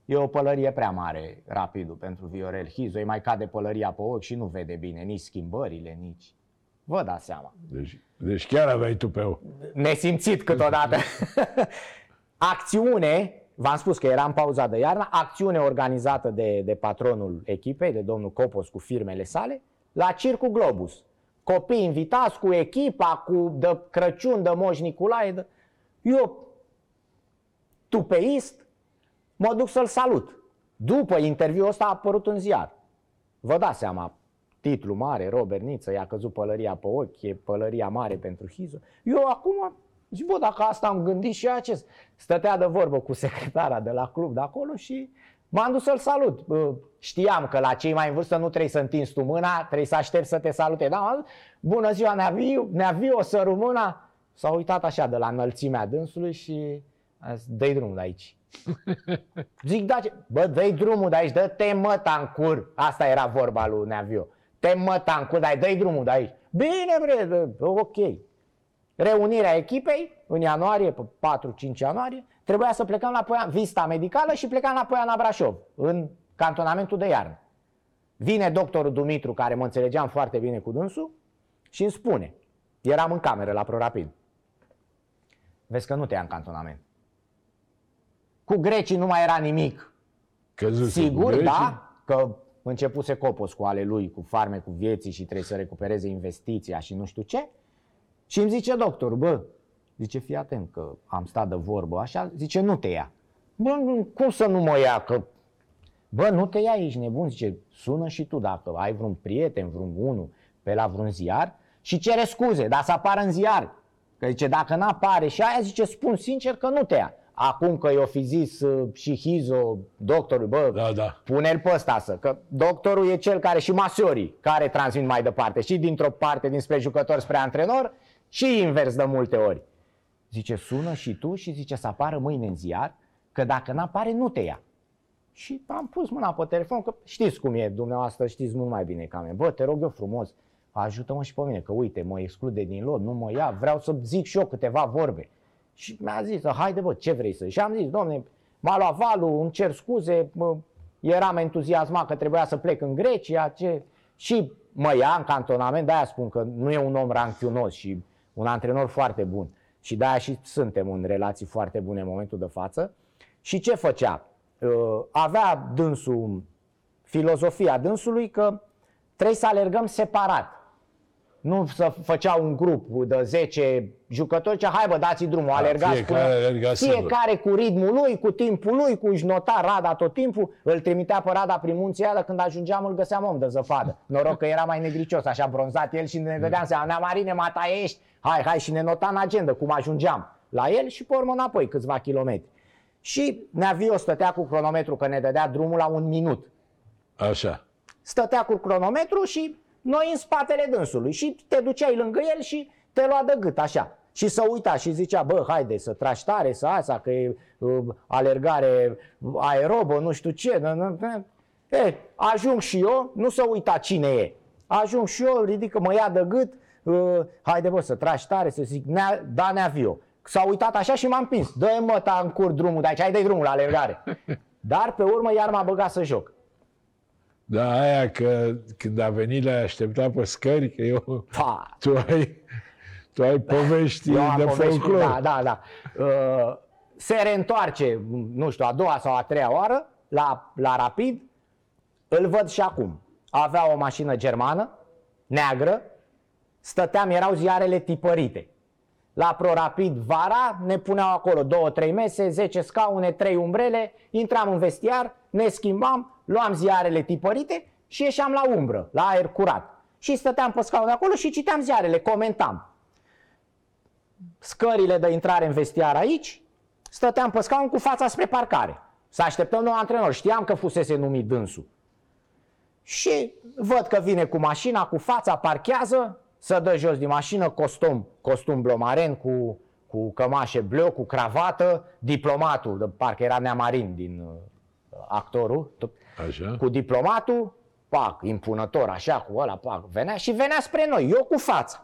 E o pălărie prea mare, rapidul, pentru Viorel Hizo. Îi mai cade pălăria pe ochi și nu vede bine nici schimbările, nici... Vă dați seama. Deci, deci chiar aveai tu pe ochi. Nesimțit câteodată. acțiune, v-am spus că era în pauza de iarnă, acțiune organizată de, de patronul echipei, de domnul Copos cu firmele sale, la Circul Globus. Copii invitați cu echipa, cu de Crăciun, de Moș Nicolae. De... Eu, tupeist, mă duc să-l salut. După interviul ăsta a apărut în ziar. Vă dați seama, titlu mare, Robert Niță, i-a căzut pălăria pe ochi, e pălăria mare pentru Hizo. Eu acum zic, bă, dacă asta am gândit și acest. Stătea de vorbă cu secretara de la club de acolo și m-am dus să-l salut. Știam că la cei mai în vârstă nu trebuie să întinzi tu mâna, trebuie să aștepți să te salute. Da, bună ziua, Neaviu, Neaviu, o să rămâna. S-a uitat așa de la înălțimea dânsului și a zis, dă drumul de aici. Zic, da, ce? bă, dă drumul de aici, dă-te măta în cur. Asta era vorba lui Neaviu. Te mătancul, dai, dă drumul de aici. Bine, bre, ok. Reunirea echipei în ianuarie, pe 4-5 ianuarie, trebuia să plecăm la Poiana, vista medicală și plecam la Poiana Brașov, în cantonamentul de iarnă. Vine doctorul Dumitru, care mă înțelegeam foarte bine cu dânsul, și îmi spune, eram în cameră la ProRapid, vezi că nu te ia în cantonament. Cu grecii nu mai era nimic. Căzuse Sigur, cu da, că începuse Copos cu ale lui, cu farme, cu vieții și trebuie să recupereze investiția și nu știu ce. Și îmi zice doctor, bă, zice, fii atent că am stat de vorbă așa, zice, nu te ia. Bă, cum să nu mă ia, că Bă, nu te ia, ești nebun, zice, sună și tu dacă ai vreun prieten, vreun unul pe la vreun ziar și cere scuze, dar să apară în ziar. Că zice, dacă n-apare și aia, zice, spun sincer că nu te ia. Acum că i-o fi zis uh, și Hizo, doctorul, bă, Da, da. pune-l pe ăsta să, că doctorul e cel care și masiorii care transmit mai departe și dintr-o parte dinspre jucător spre antrenor și invers de multe ori. Zice, sună și tu și zice să apară mâine în ziar, că dacă n-apare, nu te ia. Și am pus mâna pe telefon, că știți cum e, dumneavoastră știți mult mai bine ca mine. Bă, te rog eu frumos, ajută-mă și pe mine, că uite, mă exclude din lot, nu mă ia, vreau să zic și eu câteva vorbe. Și mi-a zis, haide bă, ce vrei să Și am zis, domne, m-a luat valul, îmi cer scuze, mă, eram entuziasmat că trebuia să plec în Grecia, ce... și mă ia în cantonament, de-aia spun că nu e un om ranchiunos și un antrenor foarte bun. Și de-aia și suntem în relații foarte bune în momentul de față. Și ce făcea? Uh, avea dânsul, filozofia dânsului că trebuie să alergăm separat. Nu să făcea un grup de 10 jucători, ce hai bă, dați drumul, alergați fiecare până- alerga singur. fiecare cu ritmul lui, cu timpul lui, cu își nota Rada tot timpul, îl trimitea pe Rada prin munții alea, când ajungeam îl găseam om de zăpadă. Noroc că era mai negricios, așa bronzat el și ne dădeam seama, Nea Marine, mata ești, hai, hai și ne nota în agenda cum ajungeam la el și pe urmă înapoi câțiva kilometri. Și Neavio stătea cu cronometru că ne dădea drumul la un minut. Așa. Stătea cu cronometru și noi în spatele dânsului și te duceai lângă el și te lua de gât așa. Și să uita și zicea, bă, haide să tragi tare, să asta, că e uh, alergare aerobă, nu știu ce. nă, nă, nă. E, ajung și eu, nu să uita cine e. Ajung și eu, ridică, mă ia de gât, uh, haide bă, să tragi tare, să zic, nea, da, Neavio. S-a uitat așa și m-am prins. Dă-i mă, ta în cur drumul de aici, hai dă drumul la alergare. Dar pe urmă iar m-a băgat să joc. Da, aia că când a venit le-ai așteptat pe scări, că eu, Pa, tu ai, tu ai povești Eu am de povești, folclor. Da, da, da. Uh, se reîntoarce, nu știu, a doua sau a treia oară la, la Rapid. Îl văd și acum. Avea o mașină germană, neagră, stăteam, erau ziarele tipărite. La ProRapid vara ne puneau acolo două, trei mese, 10 scaune, trei umbrele, intram în vestiar, ne schimbam, luam ziarele tipărite și ieșeam la umbră, la aer curat. Și stăteam pe scaune acolo și citeam ziarele, comentam scările de intrare în vestiar aici, stăteam pe scaun cu fața spre parcare. Să așteptăm nou antrenor. Știam că fusese numit dânsul. Și văd că vine cu mașina, cu fața, parchează, să dă jos din mașină, costum, costum blomaren cu, cu cămașe bleu, cu cravată, diplomatul, de parcă era neamarin din uh, actorul, tot, Așa. cu diplomatul, pac, impunător, așa, cu ăla, pac, venea și venea spre noi, eu cu fața.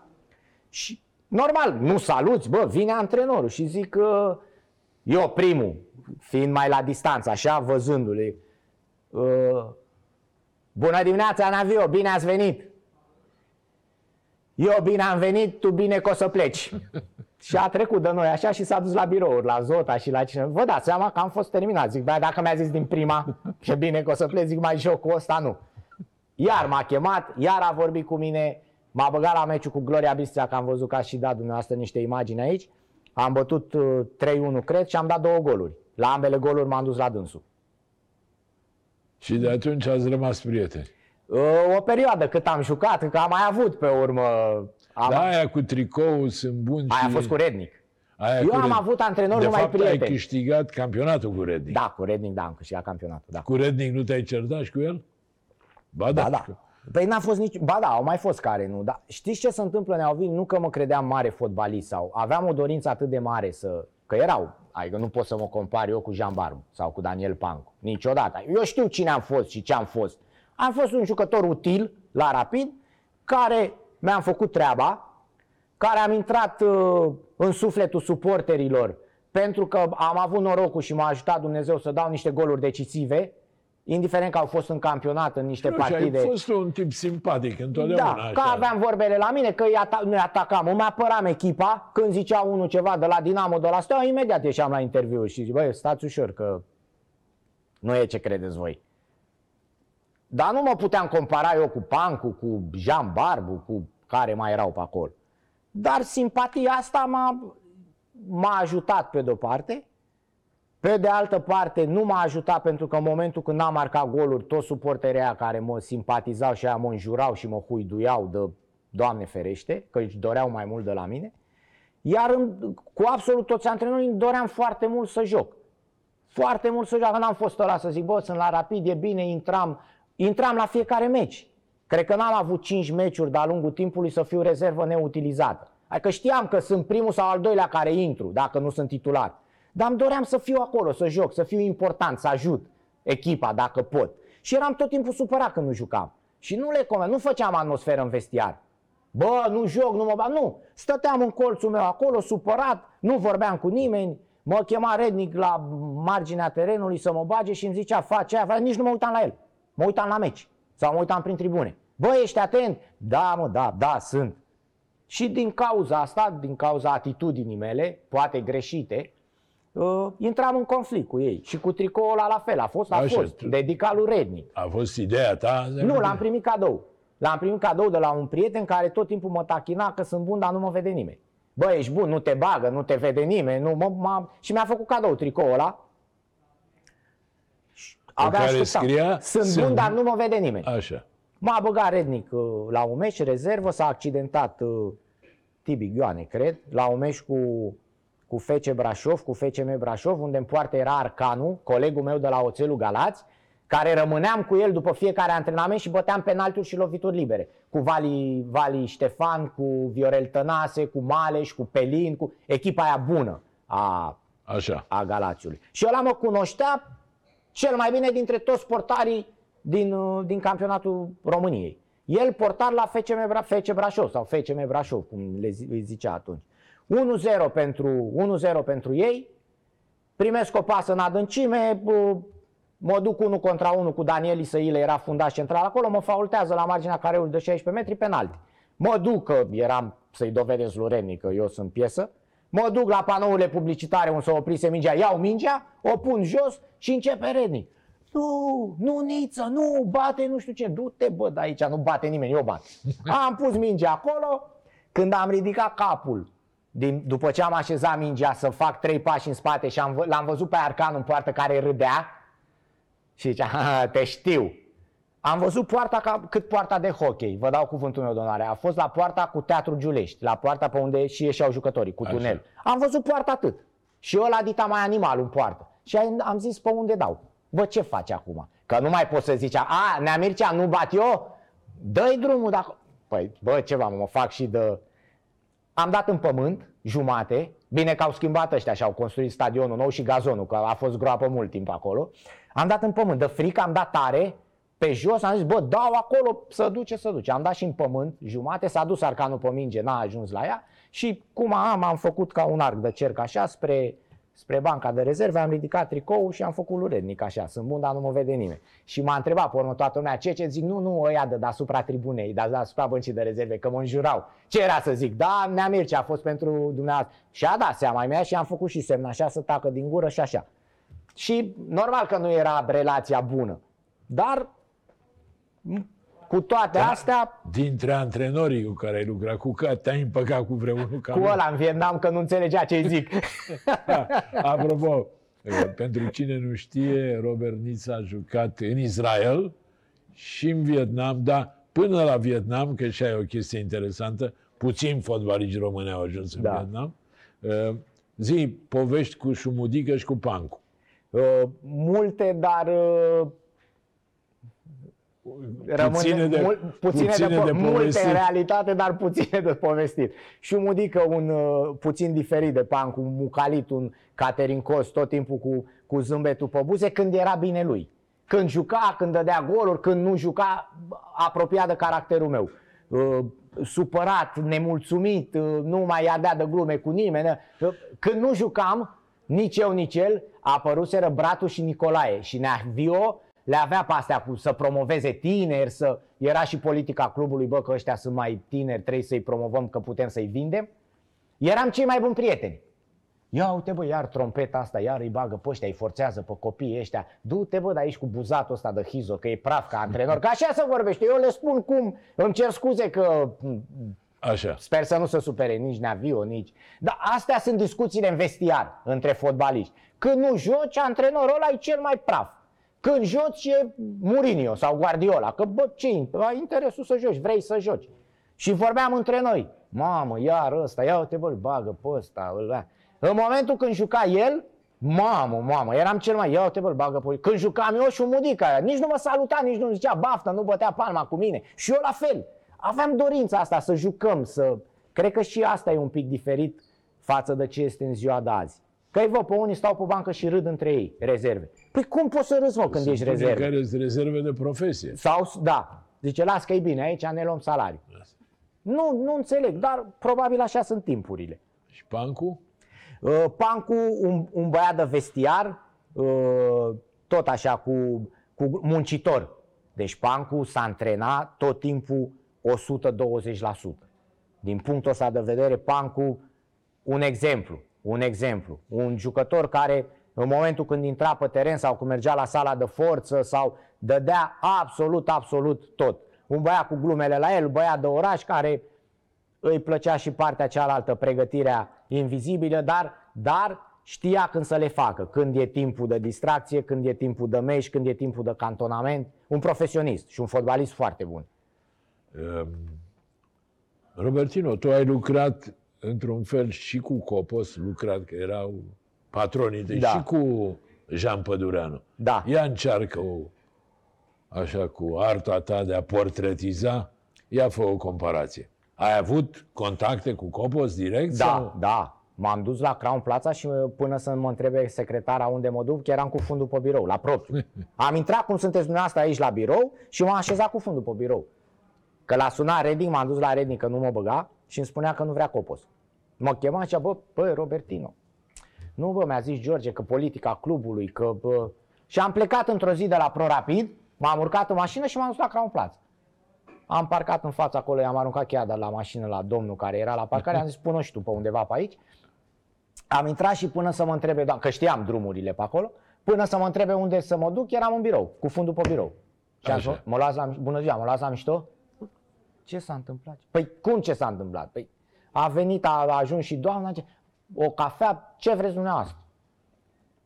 Și normal, nu saluți, bă, vine antrenorul și zic că eu primul, fiind mai la distanță, așa, văzându-le, uh, bună dimineața, Navio, bine ați venit! Eu bine am venit, tu bine că o să pleci. și a trecut de noi așa și s-a dus la birouri, la Zota și la cine. Vă dați seama că am fost terminat. Zic, bă, dacă mi-a zis din prima, ce bine că o să pleci, zic, mai jocul ăsta nu. Iar m-a chemat, iar a vorbit cu mine, m-a băgat la meciul cu Gloria Bistria, că am văzut că a și dat dumneavoastră niște imagini aici. Am bătut uh, 3-1, cred, și am dat două goluri. La ambele goluri m-am dus la dânsul. Și de atunci ați rămas prieteni. Uh, O perioadă cât am jucat, că am mai avut pe urmă. Am, Da, aia cu tricou sunt buni aia a și... fost cu Rednic. aia Eu cu am Rednic. avut antrenor de numai fapt, prieteni. ai câștigat campionatul cu Rednic. Da, cu Rednic, da, am câștigat campionatul. Da, Cu Rednic nu te-ai certat și cu el? Ba da. da. da. Păi n-a fost nici... Ba da, au mai fost care nu. Dar știți ce se întâmplă, Neavin? Nu că mă credeam mare fotbalist sau aveam o dorință atât de mare să... Că erau, adică nu pot să mă compar eu cu Jean Barbu sau cu Daniel Pancu. Niciodată. Eu știu cine am fost și ce am fost. Am fost un jucător util, la Rapid, care mi-am făcut treaba, care am intrat uh, în sufletul suporterilor pentru că am avut norocul și m-a ajutat Dumnezeu să dau niște goluri decisive, indiferent că au fost în campionat, în niște nu, partide. ai fost un tip simpatic întotdeauna. Da, așa. că aveam vorbele la mine, că nu atacam, îmi apăram echipa, când zicea unul ceva de la Dinamo, de la Steaua, imediat ieșeam la interviu și zic, băi, stați ușor, că nu e ce credeți voi. Dar nu mă puteam compara eu cu Pancu, cu Jean Barbu, cu care mai erau pe acolo. Dar simpatia asta m-a, m-a ajutat pe de-o parte, pe de altă parte nu m-a ajutat pentru că în momentul când am marcat goluri, toți suporterii care mă simpatizau și aia mă înjurau și mă huiduiau de Doamne ferește, că își doreau mai mult de la mine. Iar în, cu absolut toți antrenorii doream foarte mult să joc. Foarte mult să joc. N-am fost ăla să zic, bă, sunt la rapid, e bine, intram, intram la fiecare meci. Cred că n-am avut 5 meciuri de-a lungul timpului să fiu rezervă neutilizată. Adică știam că sunt primul sau al doilea care intru, dacă nu sunt titular. Dar îmi doream să fiu acolo, să joc, să fiu important, să ajut echipa dacă pot. Și eram tot timpul supărat când nu jucam. Și nu le comentam, nu făceam atmosferă în vestiar. Bă, nu joc, nu mă bag. Nu, stăteam în colțul meu acolo, supărat, nu vorbeam cu nimeni. Mă chema rednic la marginea terenului să mă bage și îmi zicea, face aia, nici nu mă uitam la el. Mă uitam la meci sau mă uitam prin tribune. Bă, ești atent? Da, mă, da, da, sunt. Și din cauza asta, din cauza atitudinii mele, poate greșite, uh, intram în conflict cu ei. Și cu tricoul ăla la fel, a fost, a Așa, fost, tu... dedicat lui Rednic. A fost ideea ta? Nu, l-am primit cadou. L-am primit cadou de la un prieten care tot timpul mă tachina că sunt bun, dar nu mă vede nimeni. Bă, ești bun, nu te bagă, nu te vede nimeni. Nu, mă, mă... Și mi-a făcut cadou tricoul ăla. Avea care scria, sunt, sunt bun, dar nu mă vede nimeni. Așa. M-a băgat rednic uh, la un meci, rezervă, s-a accidentat uh, Tibi Ioane, cred, la un meci cu, cu FC Brașov, cu FCM Brașov, unde în poartă era Arcanu, colegul meu de la Oțelul Galați, care rămâneam cu el după fiecare antrenament și băteam penalturi și lovituri libere. Cu Vali, Vali Ștefan, cu Viorel Tănase, cu Maleș, cu Pelin, cu echipa aia bună a, Așa. a Galațiului. Și ăla mă cunoștea cel mai bine dintre toți portarii din, uh, din campionatul României. El portar la FCM, Bra- FC Brașov sau FCM Brașov, cum le zicea atunci. 1-0 pentru, 1-0 pentru ei, primesc o pasă în adâncime, mă duc 1 contra 1 cu Daniel Isăile, era fundaș central acolo, mă faultează la marginea careului de 16 metri penalti. Mă duc, că eram să-i dovedesc lui că eu sunt piesă, mă duc la panourile publicitare unde s-a oprise mingea, iau mingea, o pun jos și începe Rednic. Nu, nu Niță, nu, bate nu știu ce, du-te bă de aici, nu bate nimeni, eu bat. Am pus mingea acolo, când am ridicat capul, din, după ce am așezat mingea să fac trei pași în spate și am, l-am văzut pe Arcan în poartă care râdea și zicea, te știu. Am văzut poarta ca, cât poarta de hockey, vă dau cuvântul meu, donare. A fost la poarta cu Teatru Giulești, la poarta pe unde și ieșeau jucătorii, cu tunel. Așa. Am văzut poarta atât. Și eu la dita mai animal în poartă. Și am zis pe unde dau. Bă, ce faci acum? Că nu mai poți să zici, a, Nea Mircea, nu bat eu? Dă-i drumul dacă... Păi, bă, ceva, mă fac și de... Am dat în pământ, jumate, bine că au schimbat ăștia și au construit stadionul nou și gazonul, că a fost groapă mult timp acolo. Am dat în pământ, de frică am dat tare, pe jos, am zis, bă, dau acolo, să duce, să duce. Am dat și în pământ, jumate, s-a dus arcanul pe minge, n-a ajuns la ea și cum am, am făcut ca un arc de cerc așa spre spre banca de rezerve, am ridicat tricoul și am făcut lurednic așa, sunt bun, dar nu mă vede nimeni. Și m-a întrebat pe urmă toată lumea, ce ce zic, nu, nu, ăia de deasupra tribunei, dar deasupra băncii de rezerve, că mă înjurau. Ce era să zic? Da, Nea Mircea a fost pentru dumneavoastră. Și a dat seama mea și am făcut și semn așa să tacă din gură și așa. Și normal că nu era relația bună, dar cu toate da, astea... Dintre antrenorii cu care ai lucrat, cu care te-ai împăcat cu vreunul? Cu ăla în Vietnam, că nu înțelegea ce zic. Apropo, pentru cine nu știe, Robert Nița a jucat în Israel și în Vietnam, dar până la Vietnam, că și ai o chestie interesantă, puțin fotbaliști români au ajuns în da. Vietnam. Uh, zi, povești cu Șumudică și cu Pancu. Uh, multe, dar uh, rămâne puține de, mul, puține, puține de, de, de multe în realitate, dar puține de povestit. Și Mudică un uh, puțin diferit de pan, cu mucalit, un Caterin Cos, tot timpul cu, cu zâmbetul pe buze, când era bine lui. când juca, când dădea goluri, când nu juca, apropiat de caracterul meu. Uh, supărat, nemulțumit, uh, nu mai avea de glume cu nimeni. Uh, când nu jucam, nici eu, nici el, apăruseră Bratu și Nicolae și Neavio le avea pe astea cu să promoveze tineri, să... era și politica clubului, bă, că ăștia sunt mai tineri, trebuie să-i promovăm, că putem să-i vindem. Eram cei mai buni prieteni. Ia uite bă, iar trompeta asta, iar îi bagă pe ăștia, îi forțează pe copiii ăștia. Du-te bă de aici cu buzatul ăsta de hizo, că e praf ca antrenor. Că așa se vorbește, eu le spun cum. Îmi cer scuze că Așa. Sper să nu se supere nici Navio, nici... Dar astea sunt discuțiile în vestiar între fotbaliști. Când nu joci, antrenorul ăla e cel mai praf. Când joci e Mourinho sau Guardiola. Că bă, ce ai interesul să joci, vrei să joci. Și vorbeam între noi. Mamă, iar ăsta, ia uite bă, bagă pe ăsta, ăla. În momentul când juca el, mamă, mamă, eram cel mai, ia uite bă, bagă pe Când jucam eu și un mudica, nici nu mă saluta, nici nu zicea baftă, nu bătea palma cu mine. Și eu la fel. Aveam dorința asta să jucăm, să... Cred că și asta e un pic diferit față de ce este în ziua de azi. Că ai vă, pe unii stau pe bancă și râd între ei, rezerve. Păi cum poți să râzi, mă, când Sunt ești unii rezerve? care sunt rezerve de profesie. Sau, da, zice, las că e bine, aici ne luăm salariu. Nu, nu înțeleg, dar probabil așa sunt timpurile. Și Pancu? Uh, Pancu, un, un băiat de vestiar, uh, tot așa cu, cu muncitor. Deci Pancu s-a antrenat tot timpul 120%. Din punctul ăsta de vedere, Pancu, un exemplu, un exemplu. Un jucător care în momentul când intra pe teren sau când mergea la sala de forță sau dădea absolut, absolut tot. Un băiat cu glumele la el, băiat de oraș care îi plăcea și partea cealaltă, pregătirea invizibilă, dar, dar știa când să le facă, când e timpul de distracție, când e timpul de meci, când e timpul de cantonament. Un profesionist și un fotbalist foarte bun. Um, Robertino, tu ai lucrat într-un fel și cu Copos, lucrat că erau patronii tăi, Da. și cu Jean Pădureanu. Da. Ia încearcă o, așa cu arta ta de a portretiza, ia fă o comparație. Ai avut contacte cu Copos direct? Da, Sau? da. M-am dus la Crown Plața și uh, până să mă întrebe secretara unde mă duc, chiar eram cu fundul pe birou, la propriu. Am intrat cum sunteți dumneavoastră aici la birou și m-am așezat cu fundul pe birou. Că l-a sunat Reding, m-am dus la Reding că nu mă băga și îmi spunea că nu vrea Copos. Mă chema și zicea, bă, bă, Robertino. Nu, bă, mi-a zis George că politica clubului, că... Bă... Și am plecat într-o zi de la Pro Rapid, m-am urcat în mașină și m-am dus la Crown Plaza. Am parcat în fața acolo, i-am aruncat cheia de la mașină la domnul care era la parcare, am zis, pune și tu pe undeva pe aici. Am intrat și până să mă întrebe, doamna, că știam drumurile pe acolo, până să mă întrebe unde să mă duc, eram în birou, cu fundul pe birou. Și am Așa. zis, mă luați la, miș- bună ziua, mă luați la mișto? Ce s-a întâmplat? Păi cum ce s-a întâmplat? Păi a venit, a, a ajuns și doamna, ce- o cafea, ce vreți dumneavoastră?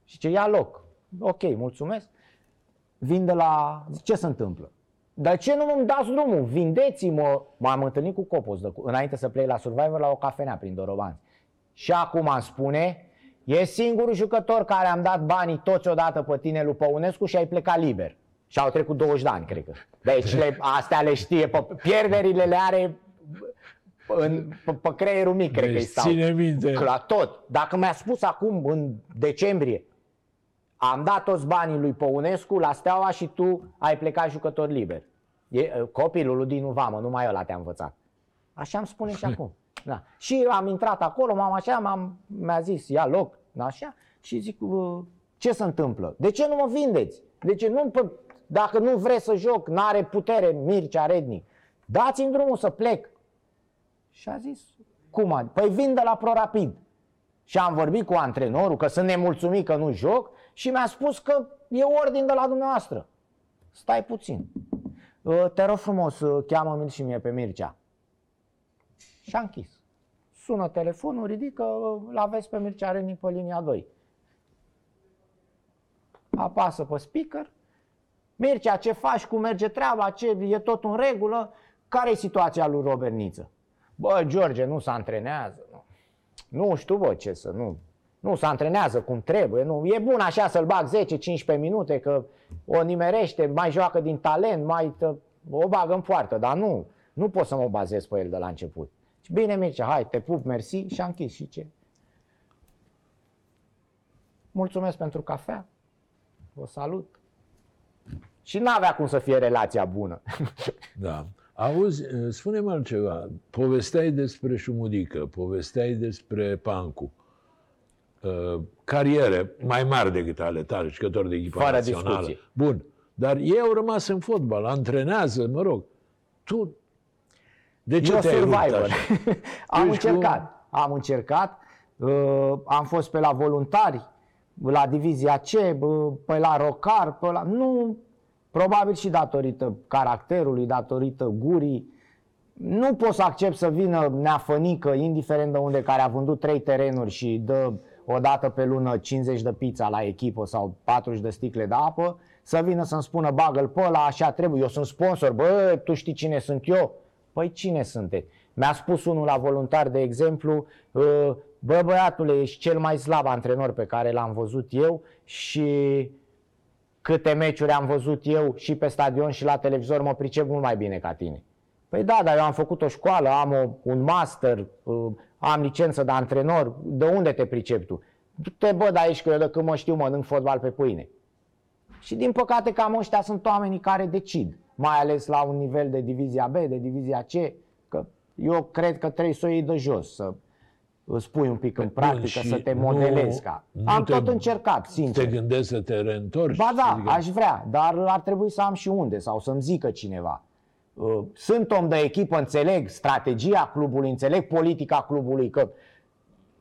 Și ce ia loc. Ok, mulțumesc. Vin de la... Zic, ce se întâmplă? Dar ce nu îmi dați drumul? Vindeți-mă! M-am întâlnit cu Copos de, înainte să plec la Survivor la o cafenea prin Dorobanți. Și acum îmi spune, e singurul jucător care am dat banii toți odată pe tine lui Păunescu și ai plecat liber. Și au trecut 20 de ani, cred că. Deci le, astea le știe, pe, pierderile le are în, pe, pe creierul mic, cred că Deci îi stau. ține minte. La tot. Dacă mi-a spus acum, în decembrie, am dat toți banii lui Păunescu la Steaua și tu ai plecat jucător liber. E, copilul lui Dinu Vamă, numai ăla te-a învățat. Așa îmi spune și acum. Da. Și am intrat acolo, m-am așa, m-am, mi-a zis, ia loc, așa, și zic, "Uh, ce se întâmplă? De ce nu mă vindeți? De ce nu, pă- dacă nu vreți să joc, n-are putere Mircea Rednic, dați-mi drumul să plec. Și a zis, cum? ad- Păi vin de la ProRapid. Și am vorbit cu antrenorul, că sunt nemulțumit că nu joc și mi-a spus că e ordin de la dumneavoastră. Stai puțin. Uh, Te rog frumos, uh, cheamă-mi și mie pe Mircea. Și a închis. Sună telefonul, ridică, uh, l-aveți pe Mircea Renic pe linia 2. Apasă pe speaker. Mircea, ce faci? Cum merge treaba? Ce, e tot în regulă? Care e situația lui Robert Niță? Bă, George, nu se antrenează. Nu, nu știu, bă, ce să, nu. Nu se antrenează cum trebuie. Nu. E bun așa să-l bag 10-15 minute, că o nimerește, mai joacă din talent, mai tă, o bagă în poartă, dar nu. Nu pot să mă bazez pe el de la început. Și bine, Mircea, hai, te pup, mersi și am închis. Și ce? Mulțumesc pentru cafea. Vă salut. Și n-avea cum să fie relația bună. Da. Auzi, spune-mi altceva. Povesteai despre Șumudică, povesteai despre Pancu. Uh, cariere mai mari decât ale tale, jucători de echipa Fără națională. discuție. Bun. Dar ei au rămas în fotbal, antrenează, mă rog. Tu de ce Eu te-ai rupt survivor. așa? am Ești încercat. Am încercat. Uh, am fost pe la voluntari, la divizia C, bă, pe la Rocar, pe la... Nu, probabil și datorită caracterului, datorită gurii. Nu pot să accept să vină neafănică, indiferent de unde, care a vândut trei terenuri și dă o dată pe lună 50 de pizza la echipă sau 40 de sticle de apă, să vină să-mi spună bagă-l pe ăla, așa trebuie, eu sunt sponsor, bă, tu știi cine sunt eu? Păi cine sunteți? Mi-a spus unul la voluntar, de exemplu, "Uh, bă băiatule, ești cel mai slab antrenor pe care l-am văzut eu și câte meciuri am văzut eu și pe stadion și la televizor, mă pricep mult mai bine ca tine. Păi da, dar eu am făcut o școală, am o, un master, uh, am licență de antrenor, de unde te pricepi tu? Du-te bă de aici că eu de când mă știu mănânc fotbal pe pâine. Și din păcate cam ăștia sunt oamenii care decid, mai ales la un nivel de divizia B, de divizia C, că eu cred că trebuie să o iei de jos, să îți pui un pic în practică, și să te nu- modelezi ca. nu Am te- tot încercat, sincer. Te gândești să te reîntorci? Ba da, Adică- aș vrea, dar ar trebui să am și unde sau să-mi zică cineva. Uh, Sunt om de echipă, înțeleg strategia clubului, înțeleg politica clubului, că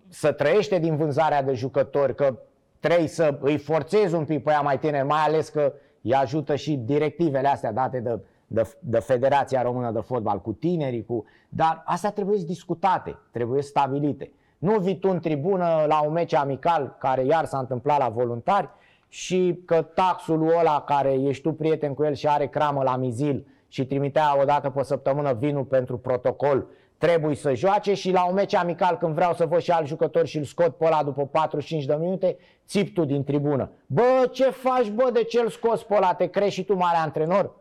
să trăiește din vânzarea de jucători, că trebuie să îi forțezi un pic pe ea mai tineri, mai ales că îi ajută și directivele astea date de, de, de Federația Română de Fotbal cu tinerii, cu... dar astea trebuie discutate, trebuie stabilite. Nu vii tu în tribună la un meci amical, care iar s-a întâmplat la voluntari, și că taxul ăla care ești tu prieten cu el și are cramă la mizil și trimitea o dată pe săptămână vinul pentru protocol, trebuie să joace și la un meci amical când vreau să văd și alt jucător și îl scot pe ăla după 45 de minute, țip tu din tribună. Bă, ce faci, bă, de ce îl scoți pe ăla? Te crezi și tu mare antrenor?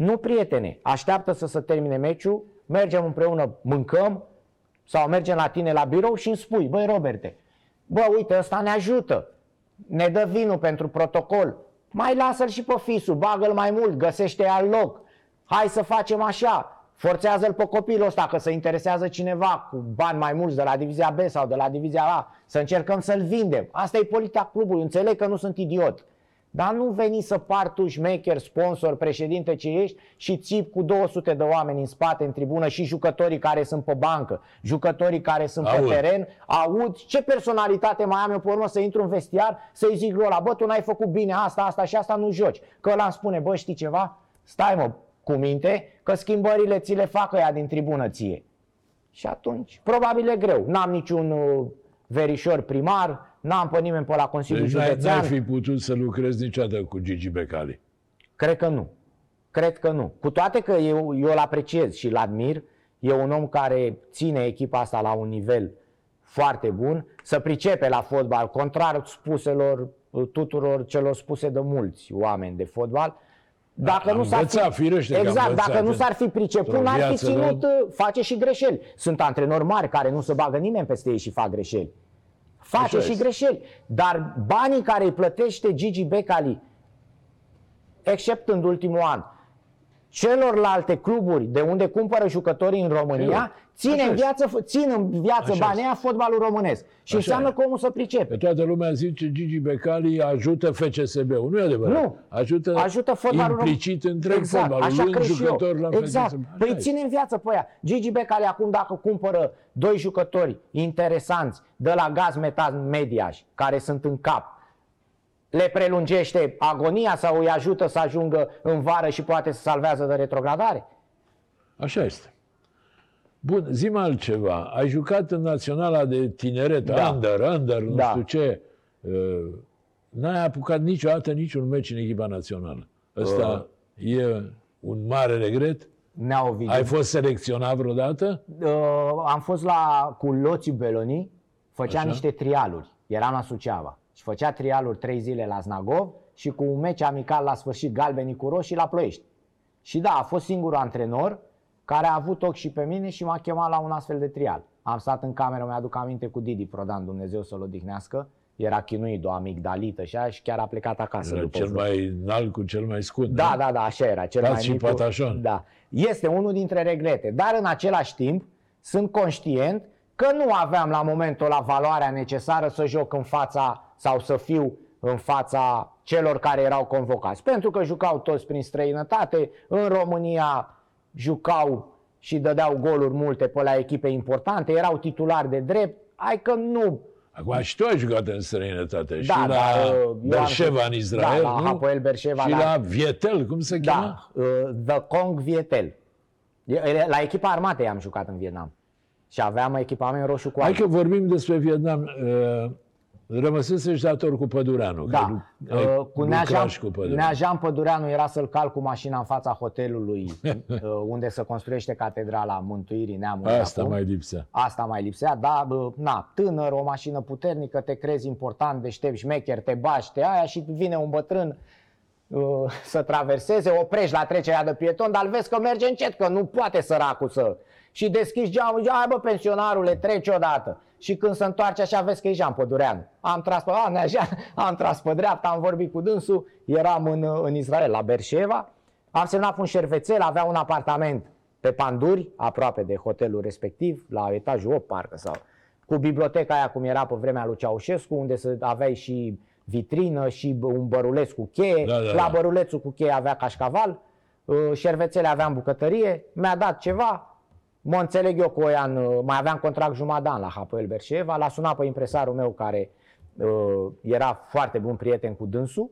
Nu, prietene, așteaptă să se termine meciul, mergem împreună, mâncăm sau mergem la tine la birou și îmi spui, băi Roberte, bă, uite, ăsta ne ajută, ne dă vinul pentru protocol, mai lasă-l și pe fisul, bagă-l mai mult, găsește alt loc, hai să facem așa, forțează-l pe copilul ăsta că se interesează cineva cu bani mai mulți de la divizia B sau de la divizia A, să încercăm să-l vindem. Asta e politica clubului, înțeleg că nu sunt idiot. Dar nu veni să par tu șmecher, sponsor, președinte ce ești și țip cu 200 de oameni în spate, în tribună și jucătorii care sunt pe bancă, jucătorii care sunt Aud. pe teren, aud ce personalitate mai am eu pe urmă să intru în vestiar, să-i zic lui ăla, bă, tu n-ai făcut bine asta, asta și asta, nu joci. Că ăla îmi spune, bă, știi ceva? Stai mă, cu minte, că schimbările ți le fac ăia din tribună ție. Și atunci, probabil e greu. N-am niciun uh, verișor primar, n-am pe nimeni pe la Consiliul Deci n-ai, Județean. n-ai fi putut să lucrezi niciodată cu Gigi Becali. Cred că nu. Cred că nu. Cu toate că eu, eu îl apreciez și îl admir, e un om care ține echipa asta la un nivel foarte bun, să pricepe la fotbal, contrar spuselor uh, tuturor celor spuse de mulți oameni de fotbal. Dacă A nu s-ar învățat, fi, firește că a exact, învățat dacă nu în- s-ar fi priceput, într-o n-ar fi viață, ținut, nu? uh, face și greșeli. Sunt antrenori mari care nu se bagă nimeni peste ei și fac greșeli. Face Așa și este. greșeli. Dar banii care îi plătește Gigi Becali exceptând ultimul an, celorlalte cluburi de unde cumpără jucătorii în România, țin Așa în, este. viață, țin în viață Așa banii aia fotbalul românesc. Și Așa înseamnă e. că omul să pricepe. Pe toată lumea zice Gigi Becali ajută FCSB-ul. Nu e adevărat. Nu. Ajută, Ajută fotbalul rom- implicit întreg exact, fotbalul. așa luând cred și eu. jucători la Exact. FCSB. Așa Păi e. ține în viață pe aia. Gigi Becali acum dacă cumpără doi jucători interesanți de la Gaz Metal Mediaș, care sunt în cap, le prelungește agonia sau îi ajută să ajungă în vară și poate să salvează de retrogradare? Așa este. Bun, zi altceva. Ai jucat în Naționala de Tineret, Da. under, under, nu Da. știu ce. Uh, N-ai apucat niciodată niciun meci în echipa națională. Ăsta e un mare regret. Nea Ovidiu. Ai fost selecționat vreodată? uh, am fost la cu Loțiu Beloni, făcea Așa. niște trialuri. Eram la Suceava. Și făcea trialuri trei zile la Znagov și cu un meci amical la sfârșit galbenii cu roșii la Ploiești. Și da, a fost singurul antrenor care a avut ochi și pe mine și m-a chemat la un astfel de trial. Am stat în cameră, mi-aduc aminte cu Didi Prodan, Dumnezeu să-l odihnească. era chinuit de o amigdalită și, aia, și chiar a plecat acasă. Era după cel vreo- mai înalt cu cel mai scund. Da, nu? da, da, așa era. Cel Dați mai și micul. patașon. Da. Este unul dintre regrete, dar în același timp sunt conștient că nu aveam la momentul la valoarea necesară să joc în fața sau să fiu în fața celor care erau convocați. Pentru că jucau toți prin străinătate, în România jucau și dădeau goluri multe pe la echipe importante, erau titulari de drept, hai că nu Acum și tu ai jucat în străinătate. Da, și la dar, uh, eu am Berșeva în jucat- Israel, da, la nu? Hapoel Beersheva, și da. la Vietel, cum se cheamă? Da, uh, The Kong Vietel. E- La echipa armatei am jucat în Vietnam. Și aveam echipament roșu cu Hai alb. că vorbim despre Vietnam. Uh, Rămăsesești dator cu Pădureanu. că Da, ai- ai uh, cu lucrat Neajan, și cu Pădureanu. Neajan Pădureanu era să-l cal cu mașina în fața hotelului uh, unde se construiește catedrala Mântuirii Neamului. Asta acum. mai lipsea. Asta mai lipsea, da, bă, na, tânăr, o mașină puternică, te crezi important, deștept, șmecher, te bași, te aia și vine un bătrân uh, să traverseze, oprești la trecerea de pieton, dar îl vezi că merge încet, că nu poate săracul să... Și deschizi geamul, zici, hai bă, pensionarule, trece odată. Și când se întoarce așa, vezi că e Jean Pădureanu. Am tras pe, a, nea, Jean, am tras pe dreapta, am vorbit cu dânsul, eram în, în Israel, la Berșeva, am semnat cu un șervețel, avea un apartament pe Panduri, aproape de hotelul respectiv, la etajul 8 parcă sau cu biblioteca aia cum era pe vremea lui Ceaușescu, unde să aveai și vitrină și un băruleț cu cheie. Da, da, la da. bărulețul cu cheie avea cașcaval, uh, șervețele aveam bucătărie, mi-a dat ceva, mă înțeleg eu cu Oian, uh, mai aveam contract jumătate de an la Hapoel Berșeva, l-a sunat pe impresarul meu care uh, era foarte bun prieten cu dânsul,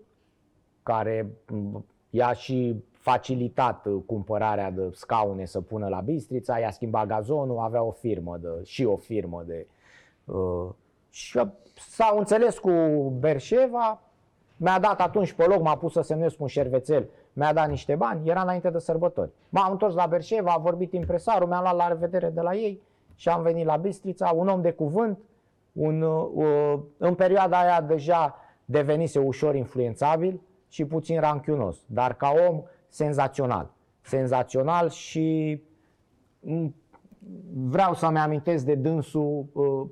care m, i-a și facilitat uh, cumpărarea de scaune să pună la Bistrița, i-a schimbat gazonul, avea o firmă de, și o firmă de uh, și s-au înțeles cu Berșeva, mi-a dat atunci pe loc, m-a pus să semnez cu un șervețel, mi-a dat niște bani, era înainte de sărbători. M-am întors la Berșeva, a vorbit impresarul, mi-am luat la revedere de la ei și am venit la Bistrița, un om de cuvânt, un, uh, în perioada aia deja devenise ușor influențabil și puțin ranchiunos, dar ca om senzațional. Senzațional și m, vreau să-mi amintesc de dânsul, uh,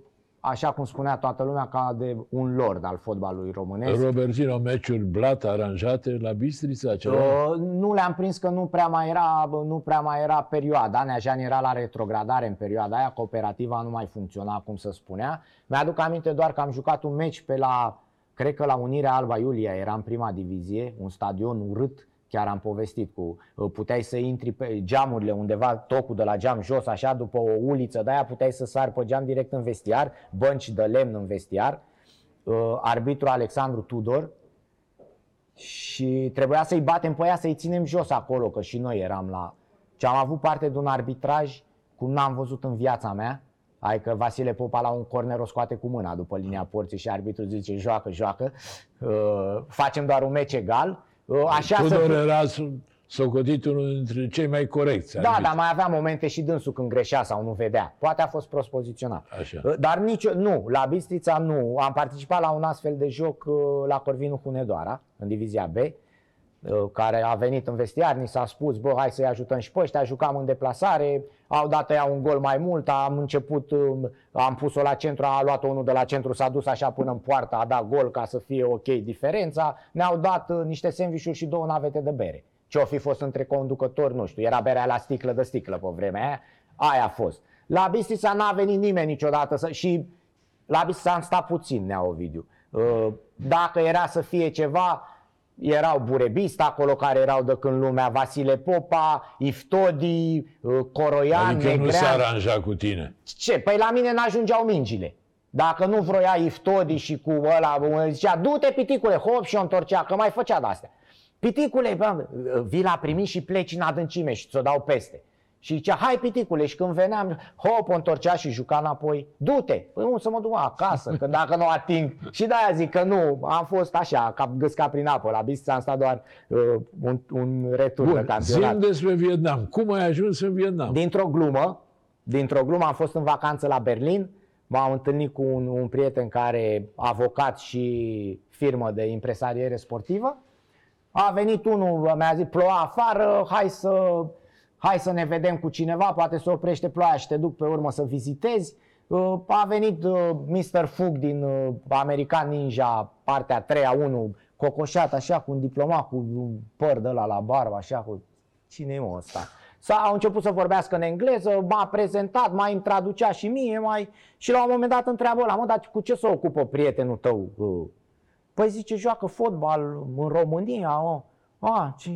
așa cum spunea toată lumea, ca de un lord al fotbalului românesc. Robertino, meciuri blat aranjate la Bistrița? Ceva? Uh, nu le-am prins că nu prea mai era, nu prea mai era perioada. Neajan era la retrogradare în perioada aia, cooperativa nu mai funcționa, cum se spunea. Mi-aduc aminte doar că am jucat un meci pe la, cred că la Unirea Alba Iulia, era în prima divizie, un stadion urât, chiar am povestit cu, uh, puteai să intri pe geamurile undeva, tocul de la geam jos, așa, după o uliță, de-aia puteai să sari pe geam direct în vestiar, bănci de lemn în vestiar. Uh, Arbitru Alexandru Tudor, și trebuia să-i batem pe ea, să-i ținem jos acolo, că și noi eram la... Și am avut parte de un arbitraj cum n-am văzut în viața mea. Adică Vasile Popa la un corner o scoate cu mâna după linia porții și arbitrul zice joacă, joacă. Uh, facem doar un meci egal. Uh, așa să Tudor fie- era s- socotit unul dintre cei mai corecți. da, arbitri. dar mai avea momente și dânsul când greșea sau nu vedea. Poate a fost prost poziționat. Așa. Uh, Dar nici nu, la Bistrița nu. Am participat la un astfel de joc uh, la Corvinu Hunedoara, în divizia B, uh, care a venit în vestiar, ni s-a spus, bă, hai să-i ajutăm și pe ăștia, jucam în deplasare, au dat ea un gol mai mult, am început, um, am pus-o la centru, a luat unul de la centru, s-a dus așa până în poartă, a dat gol ca să fie ok diferența, ne-au dat uh, niște sandvișuri și două navete de bere. Ce-o fi fost între conducători, nu știu, era berea la sticlă de sticlă pe vremea aia, aia a fost. La Bistrița n-a venit nimeni niciodată să, și la Bistrița am stat puțin, Nea Ovidiu. Uh, Dacă era să fie ceva, erau burebist acolo care erau de când lumea, Vasile Popa, Iftodi, uh, Coroian, Adică nu se Negrean. aranja cu tine. Ce? Păi la mine n-ajungeau mingile. Dacă nu vroia Iftodi și cu ăla, zicea, du-te piticule, hop și o întorcea, că mai făcea de-astea. Piticule, bă, vii la primit și pleci în adâncime și ți-o dau peste. Și zicea, hai piticule, și când veneam, hop, o întorcea și juca înapoi, du-te, păi unde să mă duc acasă, că dacă nu ating, și de-aia zic că nu, am fost așa, ca gâsca prin apă, la Bistrița am stat doar uh, un, un retur de Bun, campionat. zi despre Vietnam. Cum ai ajuns în Vietnam? Dintr-o glumă, dintr-o glumă am fost în vacanță la Berlin, m-am întâlnit cu un, un prieten care avocat și firmă de impresariere sportivă. A venit unul, mi-a zis, ploua afară, hai să, hai să ne vedem cu cineva, poate se oprește ploaia și te duc pe urmă să vizitezi. Uh, a venit uh, Mr. Fug din uh, American Ninja, partea 3 a 1, cocoșat așa cu un diplomat cu un păr de la la barbă, așa cu... Cine e ăsta? S-a, au început să vorbească în engleză, m-a prezentat, mai îmi traducea și mie, mai... și la un moment dat întreabă la mă, dar cu ce se ocupă prietenul tău? Păi zice, joacă fotbal în România, mă. A, ce...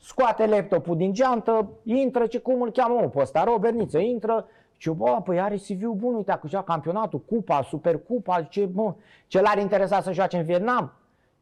Scoate laptopul din geantă, intră, ce cum îl cheamă mă, pe ăsta, Roberniță, intră, și bă, păi are CV-ul bun, uite, a câștigat campionatul, cupa, supercupa, ce, bă, ce l-ar interesa să joace în Vietnam?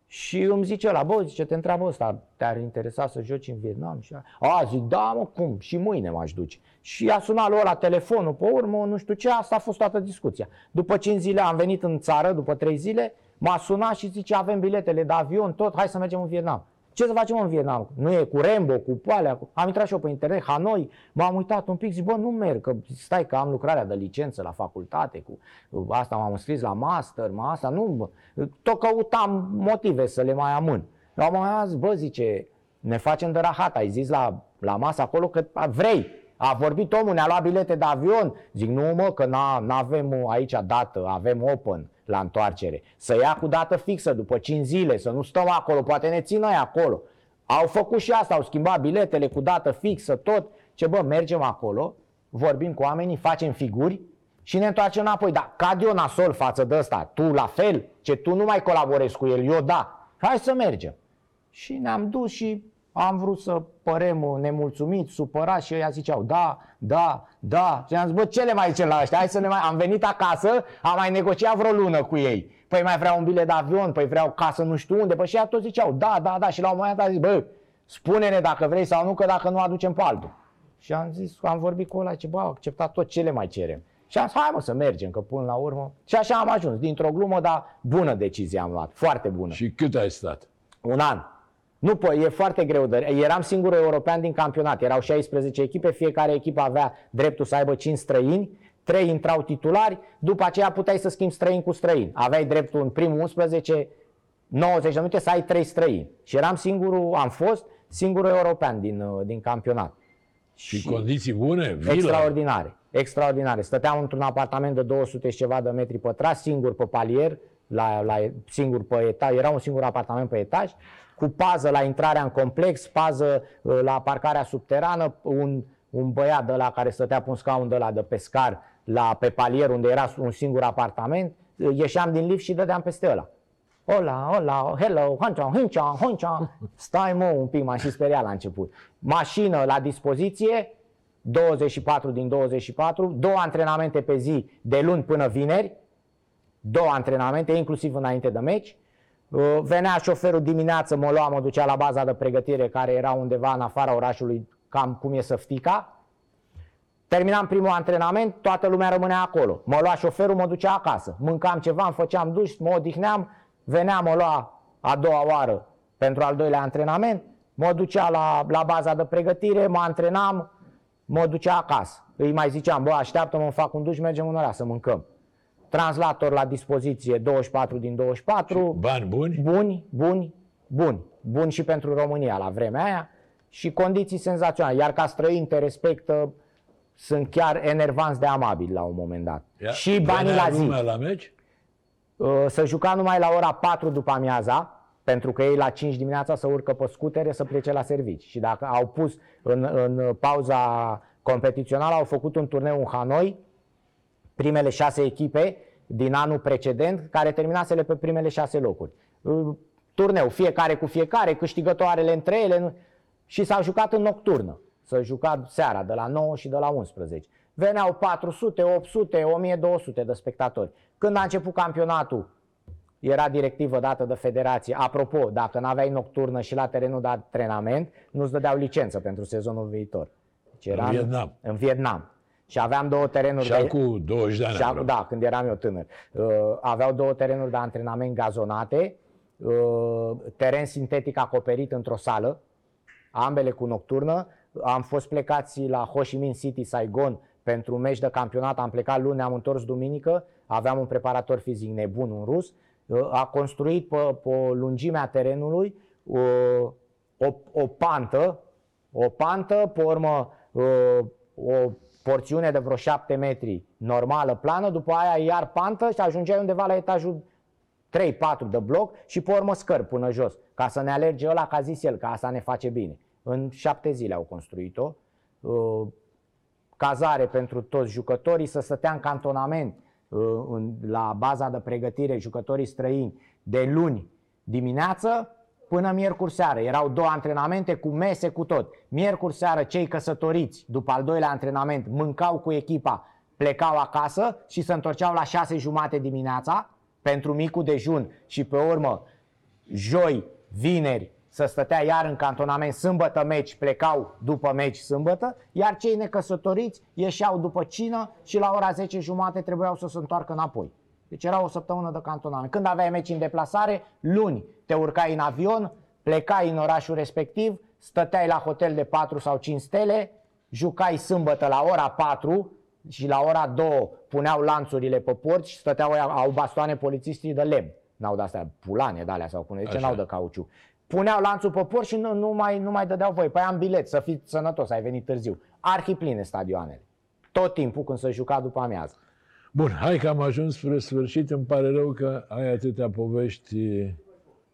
Și îmi zice la bă, zice, te întreabă ăsta, te-ar interesa să joci în Vietnam? Și a, zic, da, mă, cum? Și mâine m-aș duce. Și a sunat lui ăla telefonul pe urmă, nu știu ce, asta a fost toată discuția. După 5 zile am venit în țară, după 3 zile, m-a sunat și zice, avem biletele de avion, tot, hai să mergem în Vietnam. Ce să facem în Vietnam? Nu e cu Rambo, cu Poalea? Cu... Am intrat și eu pe internet, Hanoi, m-am uitat un pic, zic, bă, nu merg, că stai că am lucrarea de licență la facultate, cu asta m-am înscris la master, mă, asta nu, tot căutam motive să le mai amân. La un moment dat, bă, zice, ne facem de rahat, ai zis la, la masă acolo că vrei, a vorbit omul, ne-a luat bilete de avion. Zic, nu mă, că nu avem aici dată, avem open la întoarcere. Să ia cu dată fixă după 5 zile, să nu stăm acolo, poate ne țin noi acolo. Au făcut și asta, au schimbat biletele cu dată fixă, tot. Ce bă, mergem acolo, vorbim cu oamenii, facem figuri și ne întoarcem înapoi. Dar cad eu nasol față de ăsta, tu la fel, ce tu nu mai colaborezi cu el, eu da. Hai să mergem. Și ne-am dus și am vrut să părem nemulțumiți, supărați și ăia ziceau da, da, da. Și am zis, bă, ce le mai zicem la ăștia? Hai să ne mai... Am venit acasă, am mai negociat vreo lună cu ei. Păi mai vreau un bilet de avion, păi vreau casă nu știu unde. Păi și ea toți ziceau da, da, da. Și la un moment dat a zis, bă, spune-ne dacă vrei sau nu, că dacă nu aducem pe altul. Și am zis, am vorbit cu ăla, ce bă, acceptat tot ce le mai cerem. Și am zis, hai mă să mergem, că până la urmă. Și așa am ajuns, dintr-o glumă, dar bună decizie am luat, foarte bună. Și cât ai stat? Un an. Nu, păi, e foarte greu. De... Eram singurul european din campionat. Erau 16 echipe, fiecare echipă avea dreptul să aibă 5 străini, 3 intrau titulari, după aceea puteai să schimbi străini cu străini. Aveai dreptul în primul 11, 90 de minute să ai 3 străini. Și eram singurul, am fost singurul european din, uh, din campionat. Și, și condiții bune? Vilă. Extraordinare. Extraordinare. Stăteam într-un apartament de 200 și ceva de metri pătrați, singur pe palier, la, la, singur pe etaj, era un singur apartament pe etaj cu pază la intrarea în complex, pază uh, la parcarea subterană, un, un băiat de la care stătea pe un scaun de la de pescar la, pe palier unde era un singur apartament, uh, ieșeam din lift și dădeam peste ăla. Hola, hola, hello, honcha, honcha, honcha. Stai mă un pic, m-am și speriat la început. Mașină la dispoziție, 24 din 24, două antrenamente pe zi de luni până vineri, două antrenamente, inclusiv înainte de meci, Uh, venea șoferul dimineață, mă lua, mă ducea la baza de pregătire care era undeva în afara orașului, cam cum e Săftica. Terminam primul antrenament, toată lumea rămânea acolo. Mă lua șoferul, mă ducea acasă. Mâncam ceva, îmi făceam duș, mă odihneam, venea, mă lua a doua oară pentru al doilea antrenament, mă ducea la, la baza de pregătire, mă antrenam, mă ducea acasă. Îi mai ziceam, bă, așteaptă-mă, fac un duș, mergem în oraș să mâncăm translator la dispoziție 24 din 24. Și bani buni? Buni, buni, buni. Buni și pentru România la vremea aia și condiții senzaționale. Iar ca străini te respectă, sunt chiar enervanți de amabili la un moment dat. Ia, și banii la zi. la meci? Uh, să juca numai la ora 4 după amiaza, pentru că ei la 5 dimineața să urcă pe scutere să plece la servici. Și dacă au pus în, în pauza competițională, au făcut un turneu în Hanoi, primele șase echipe din anul precedent, care terminaseră pe primele șase locuri. Uh, turneu, fiecare cu fiecare, câștigătoarele între ele și s-au jucat în nocturnă. S-a jucat seara, de la 9 și de la 11. Veneau 400, 800, 1200 de spectatori. Când a început campionatul, era directivă dată de federație. Apropo, dacă nu aveai nocturnă și la terenul de antrenament, nu-ți dădeau licență pentru sezonul viitor. Deci era în Vietnam. În Vietnam. Și aveam două terenuri și de... cu 20 de ani. Și da, când eram eu tânăr. Uh, aveau două terenuri de antrenament gazonate, uh, teren sintetic acoperit într-o sală, ambele cu nocturnă. Am fost plecați la Ho Chi Minh City, Saigon, pentru un meci de campionat. Am plecat luni, am întors duminică. Aveam un preparator fizic nebun, un rus. Uh, a construit pe, pe lungimea terenului uh, o, o pantă, o pantă, pe urmă uh, o porțiune de vreo 7 metri normală, plană, după aia iar pantă și ajungeai undeva la etajul 3-4 de bloc și pe urmă scări până jos, ca să ne alerge ăla, ca zis el, că asta ne face bine. În șapte zile au construit-o. Uh, cazare pentru toți jucătorii, să stătea în cantonament uh, la baza de pregătire jucătorii străini de luni dimineață până miercuri seară. Erau două antrenamente cu mese, cu tot. Miercuri seară cei căsătoriți, după al doilea antrenament, mâncau cu echipa, plecau acasă și se întorceau la șase jumate dimineața pentru micul dejun și pe urmă joi, vineri, să stătea iar în cantonament, sâmbătă meci, plecau după meci sâmbătă, iar cei necăsătoriți ieșeau după cină și la ora 10 jumate trebuiau să se întoarcă înapoi. Deci era o săptămână de cantonament. Când aveai meci în deplasare, luni te urcai în avion, plecai în orașul respectiv, stăteai la hotel de 4 sau 5 stele, jucai sâmbătă la ora 4 și la ora 2 puneau lanțurile pe porți și stăteau, au bastoane polițistii de lemn. N-au de-astea pulane de alea sau pune, de ce n-au de cauciu. Puneau lanțul pe porți și nu, nu, mai, nu mai dădeau voi. Păi am bilet, să fiți sănătos, ai venit târziu. Arhipline stadioanele. Tot timpul când se juca după amiază. Bun, hai că am ajuns spre sfârșit. Îmi pare rău că ai atâtea povești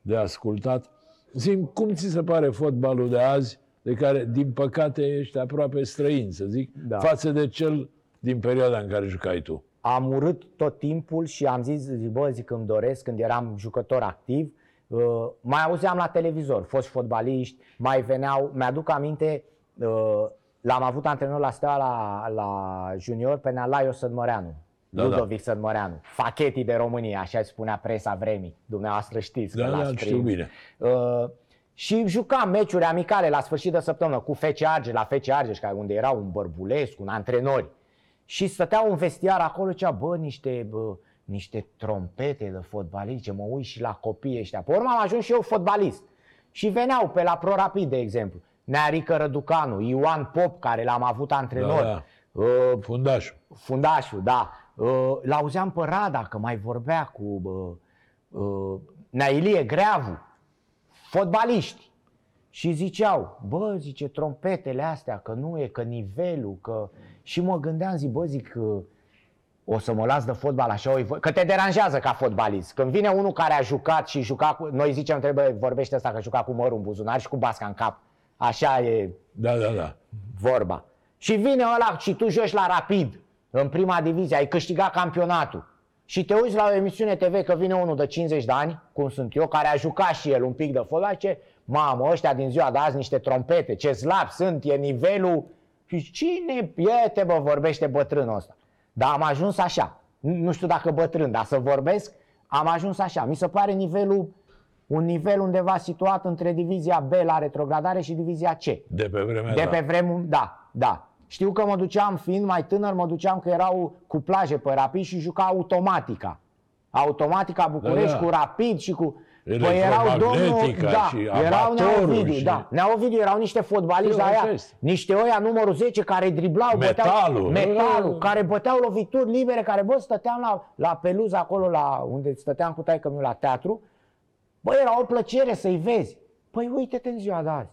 de ascultat. Zim, cum ți se pare fotbalul de azi, de care, din păcate, ești aproape străin, să zic, da. față de cel din perioada în care jucai tu? Am urât tot timpul și am zis, bă, zic, îmi doresc, când eram jucător activ, uh, mai auzeam la televizor, fost fotbaliști, mai veneau, mi-aduc aminte, uh, l-am avut antrenor la Steaua la, la junior pe Nealaiu Sădmăreanu, da, Ludovic da. Sădmăreanu, fachetii de România, așa spunea presa vremii. Dumneavoastră știți da, că da, știu bine. Uh, și jucam meciuri amicale la sfârșit de săptămână cu FC Argeș, la FC Argeș, unde era un Bărbulescu, un antrenori. Și stăteau un vestiar acolo, cea, bă, niște, bă, niște trompete de fotbaliști, mă uit și la copii ăștia. Pe urmă am ajuns și eu fotbalist. Și veneau pe la Pro Rapid, de exemplu. Nearică Răducanu, Ioan Pop, care l-am avut antrenor. Da, da. Uh, fundașul. Fundașul, da. Uh, l-auzeam pe Rada că mai vorbea cu uh, uh, Nailie Greavu, fotbaliști. Și ziceau, bă, zice, trompetele astea, că nu e, că nivelul, că... Și mă gândeam, zic, bă, zic, o să mă las de fotbal așa, o că te deranjează ca fotbalist. Când vine unul care a jucat și juca cu... Noi zicem, trebuie, vorbește asta că juca cu mărul în buzunar și cu basca în cap. Așa e da, da, da. vorba. Și vine ăla și tu joci la rapid în prima divizie, ai câștigat campionatul și te uiți la o emisiune TV că vine unul de 50 de ani, cum sunt eu, care a jucat și el un pic de fotbal, ce mamă, ăștia din ziua de azi niște trompete, ce slab sunt, e nivelul și cine te bă, vorbește bătrânul ăsta? Dar am ajuns așa, nu știu dacă bătrân, dar să vorbesc, am ajuns așa. Mi se pare nivelul un nivel undeva situat între divizia B la retrogradare și divizia C. De pe vremea De pe vremea, da, da. Știu că mă duceam, fiind mai tânăr, mă duceam că erau cu plaje pe rapid și juca automatica. Automatica București da, da. cu rapid și cu... Păi erau domnul, da, și erau Neovidiu, și... da. Neovidiu erau niște fotbaliști de aia, niște oia numărul 10 care driblau, metalul, băteau, metalul, care băteau lovituri libere, care bă, stăteam la, la peluză acolo, la, unde stăteam cu taică la teatru, bă, era o plăcere să-i vezi. Păi uite-te în ziua de azi.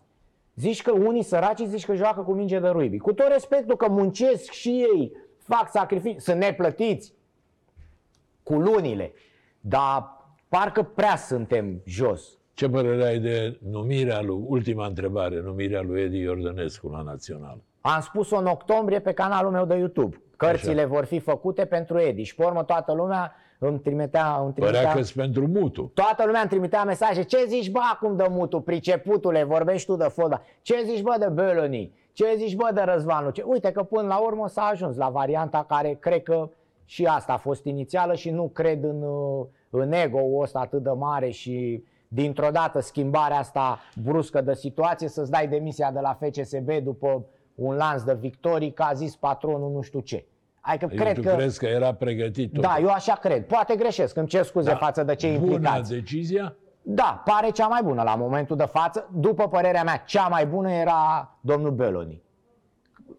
Zici că unii săraci zici că joacă cu minge de ruibi. Cu tot respectul că muncesc și ei, fac sacrificii, sunt neplătiți cu lunile. Dar parcă prea suntem jos. Ce părere ai de numirea lui, ultima întrebare, numirea lui Edi Iordănescu la Național? Am spus-o în octombrie pe canalul meu de YouTube. Cărțile Așa. vor fi făcute pentru Edi și pe urmă toată lumea îmi trimitea... Îmi trimitea Părea că pentru mutu. Toată lumea îmi trimitea mesaje. Ce zici, bă, acum de mutu, priceputule, vorbești tu de fotbal. Ce zici, bă, de Böloni? Ce zici, bă, de Răzvanu? Ce... Uite că până la urmă s-a ajuns la varianta care cred că și asta a fost inițială și nu cred în, în ego-ul ăsta atât de mare și dintr-o dată schimbarea asta bruscă de situație, să-ți dai demisia de la FCSB după un lans de victorii, că a zis patronul nu știu ce. Adică eu cred tu că... crezi că era pregătit tot. Da, eu așa cred. Poate greșesc, îmi cer scuze da. față de cei Bună implicați. decizia? Da, pare cea mai bună la momentul de față. După părerea mea, cea mai bună era domnul Beloni.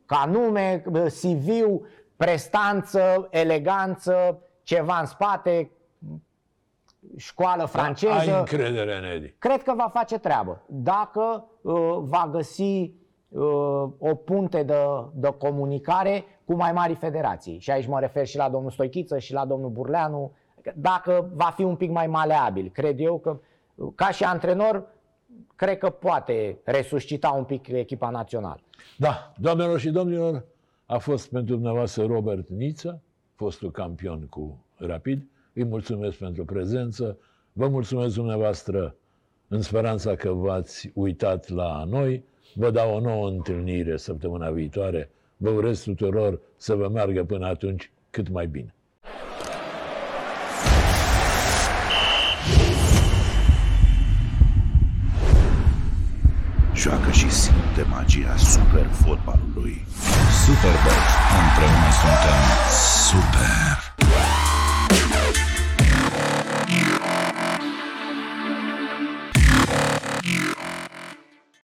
Ca nume, cv prestanță, eleganță, ceva în spate, școală franceză. Da, ai încredere în Edi. Cred că va face treabă. Dacă uh, va găsi uh, o punte de, de comunicare cu mai mari federații. Și aici mă refer și la domnul Stoichiță și la domnul Burleanu. Dacă va fi un pic mai maleabil, cred eu că ca și antrenor, cred că poate resuscita un pic echipa națională. Da, doamnelor și domnilor, a fost pentru dumneavoastră Robert Niță, fostul campion cu Rapid. Îi mulțumesc pentru prezență. Vă mulțumesc dumneavoastră în speranța că v-ați uitat la noi. Vă dau o nouă întâlnire săptămâna viitoare. Vă urez tuturor să vă meargă până atunci cât mai bine. Joacă și simte magia super fotbalului. Superbox. Împreună suntem super.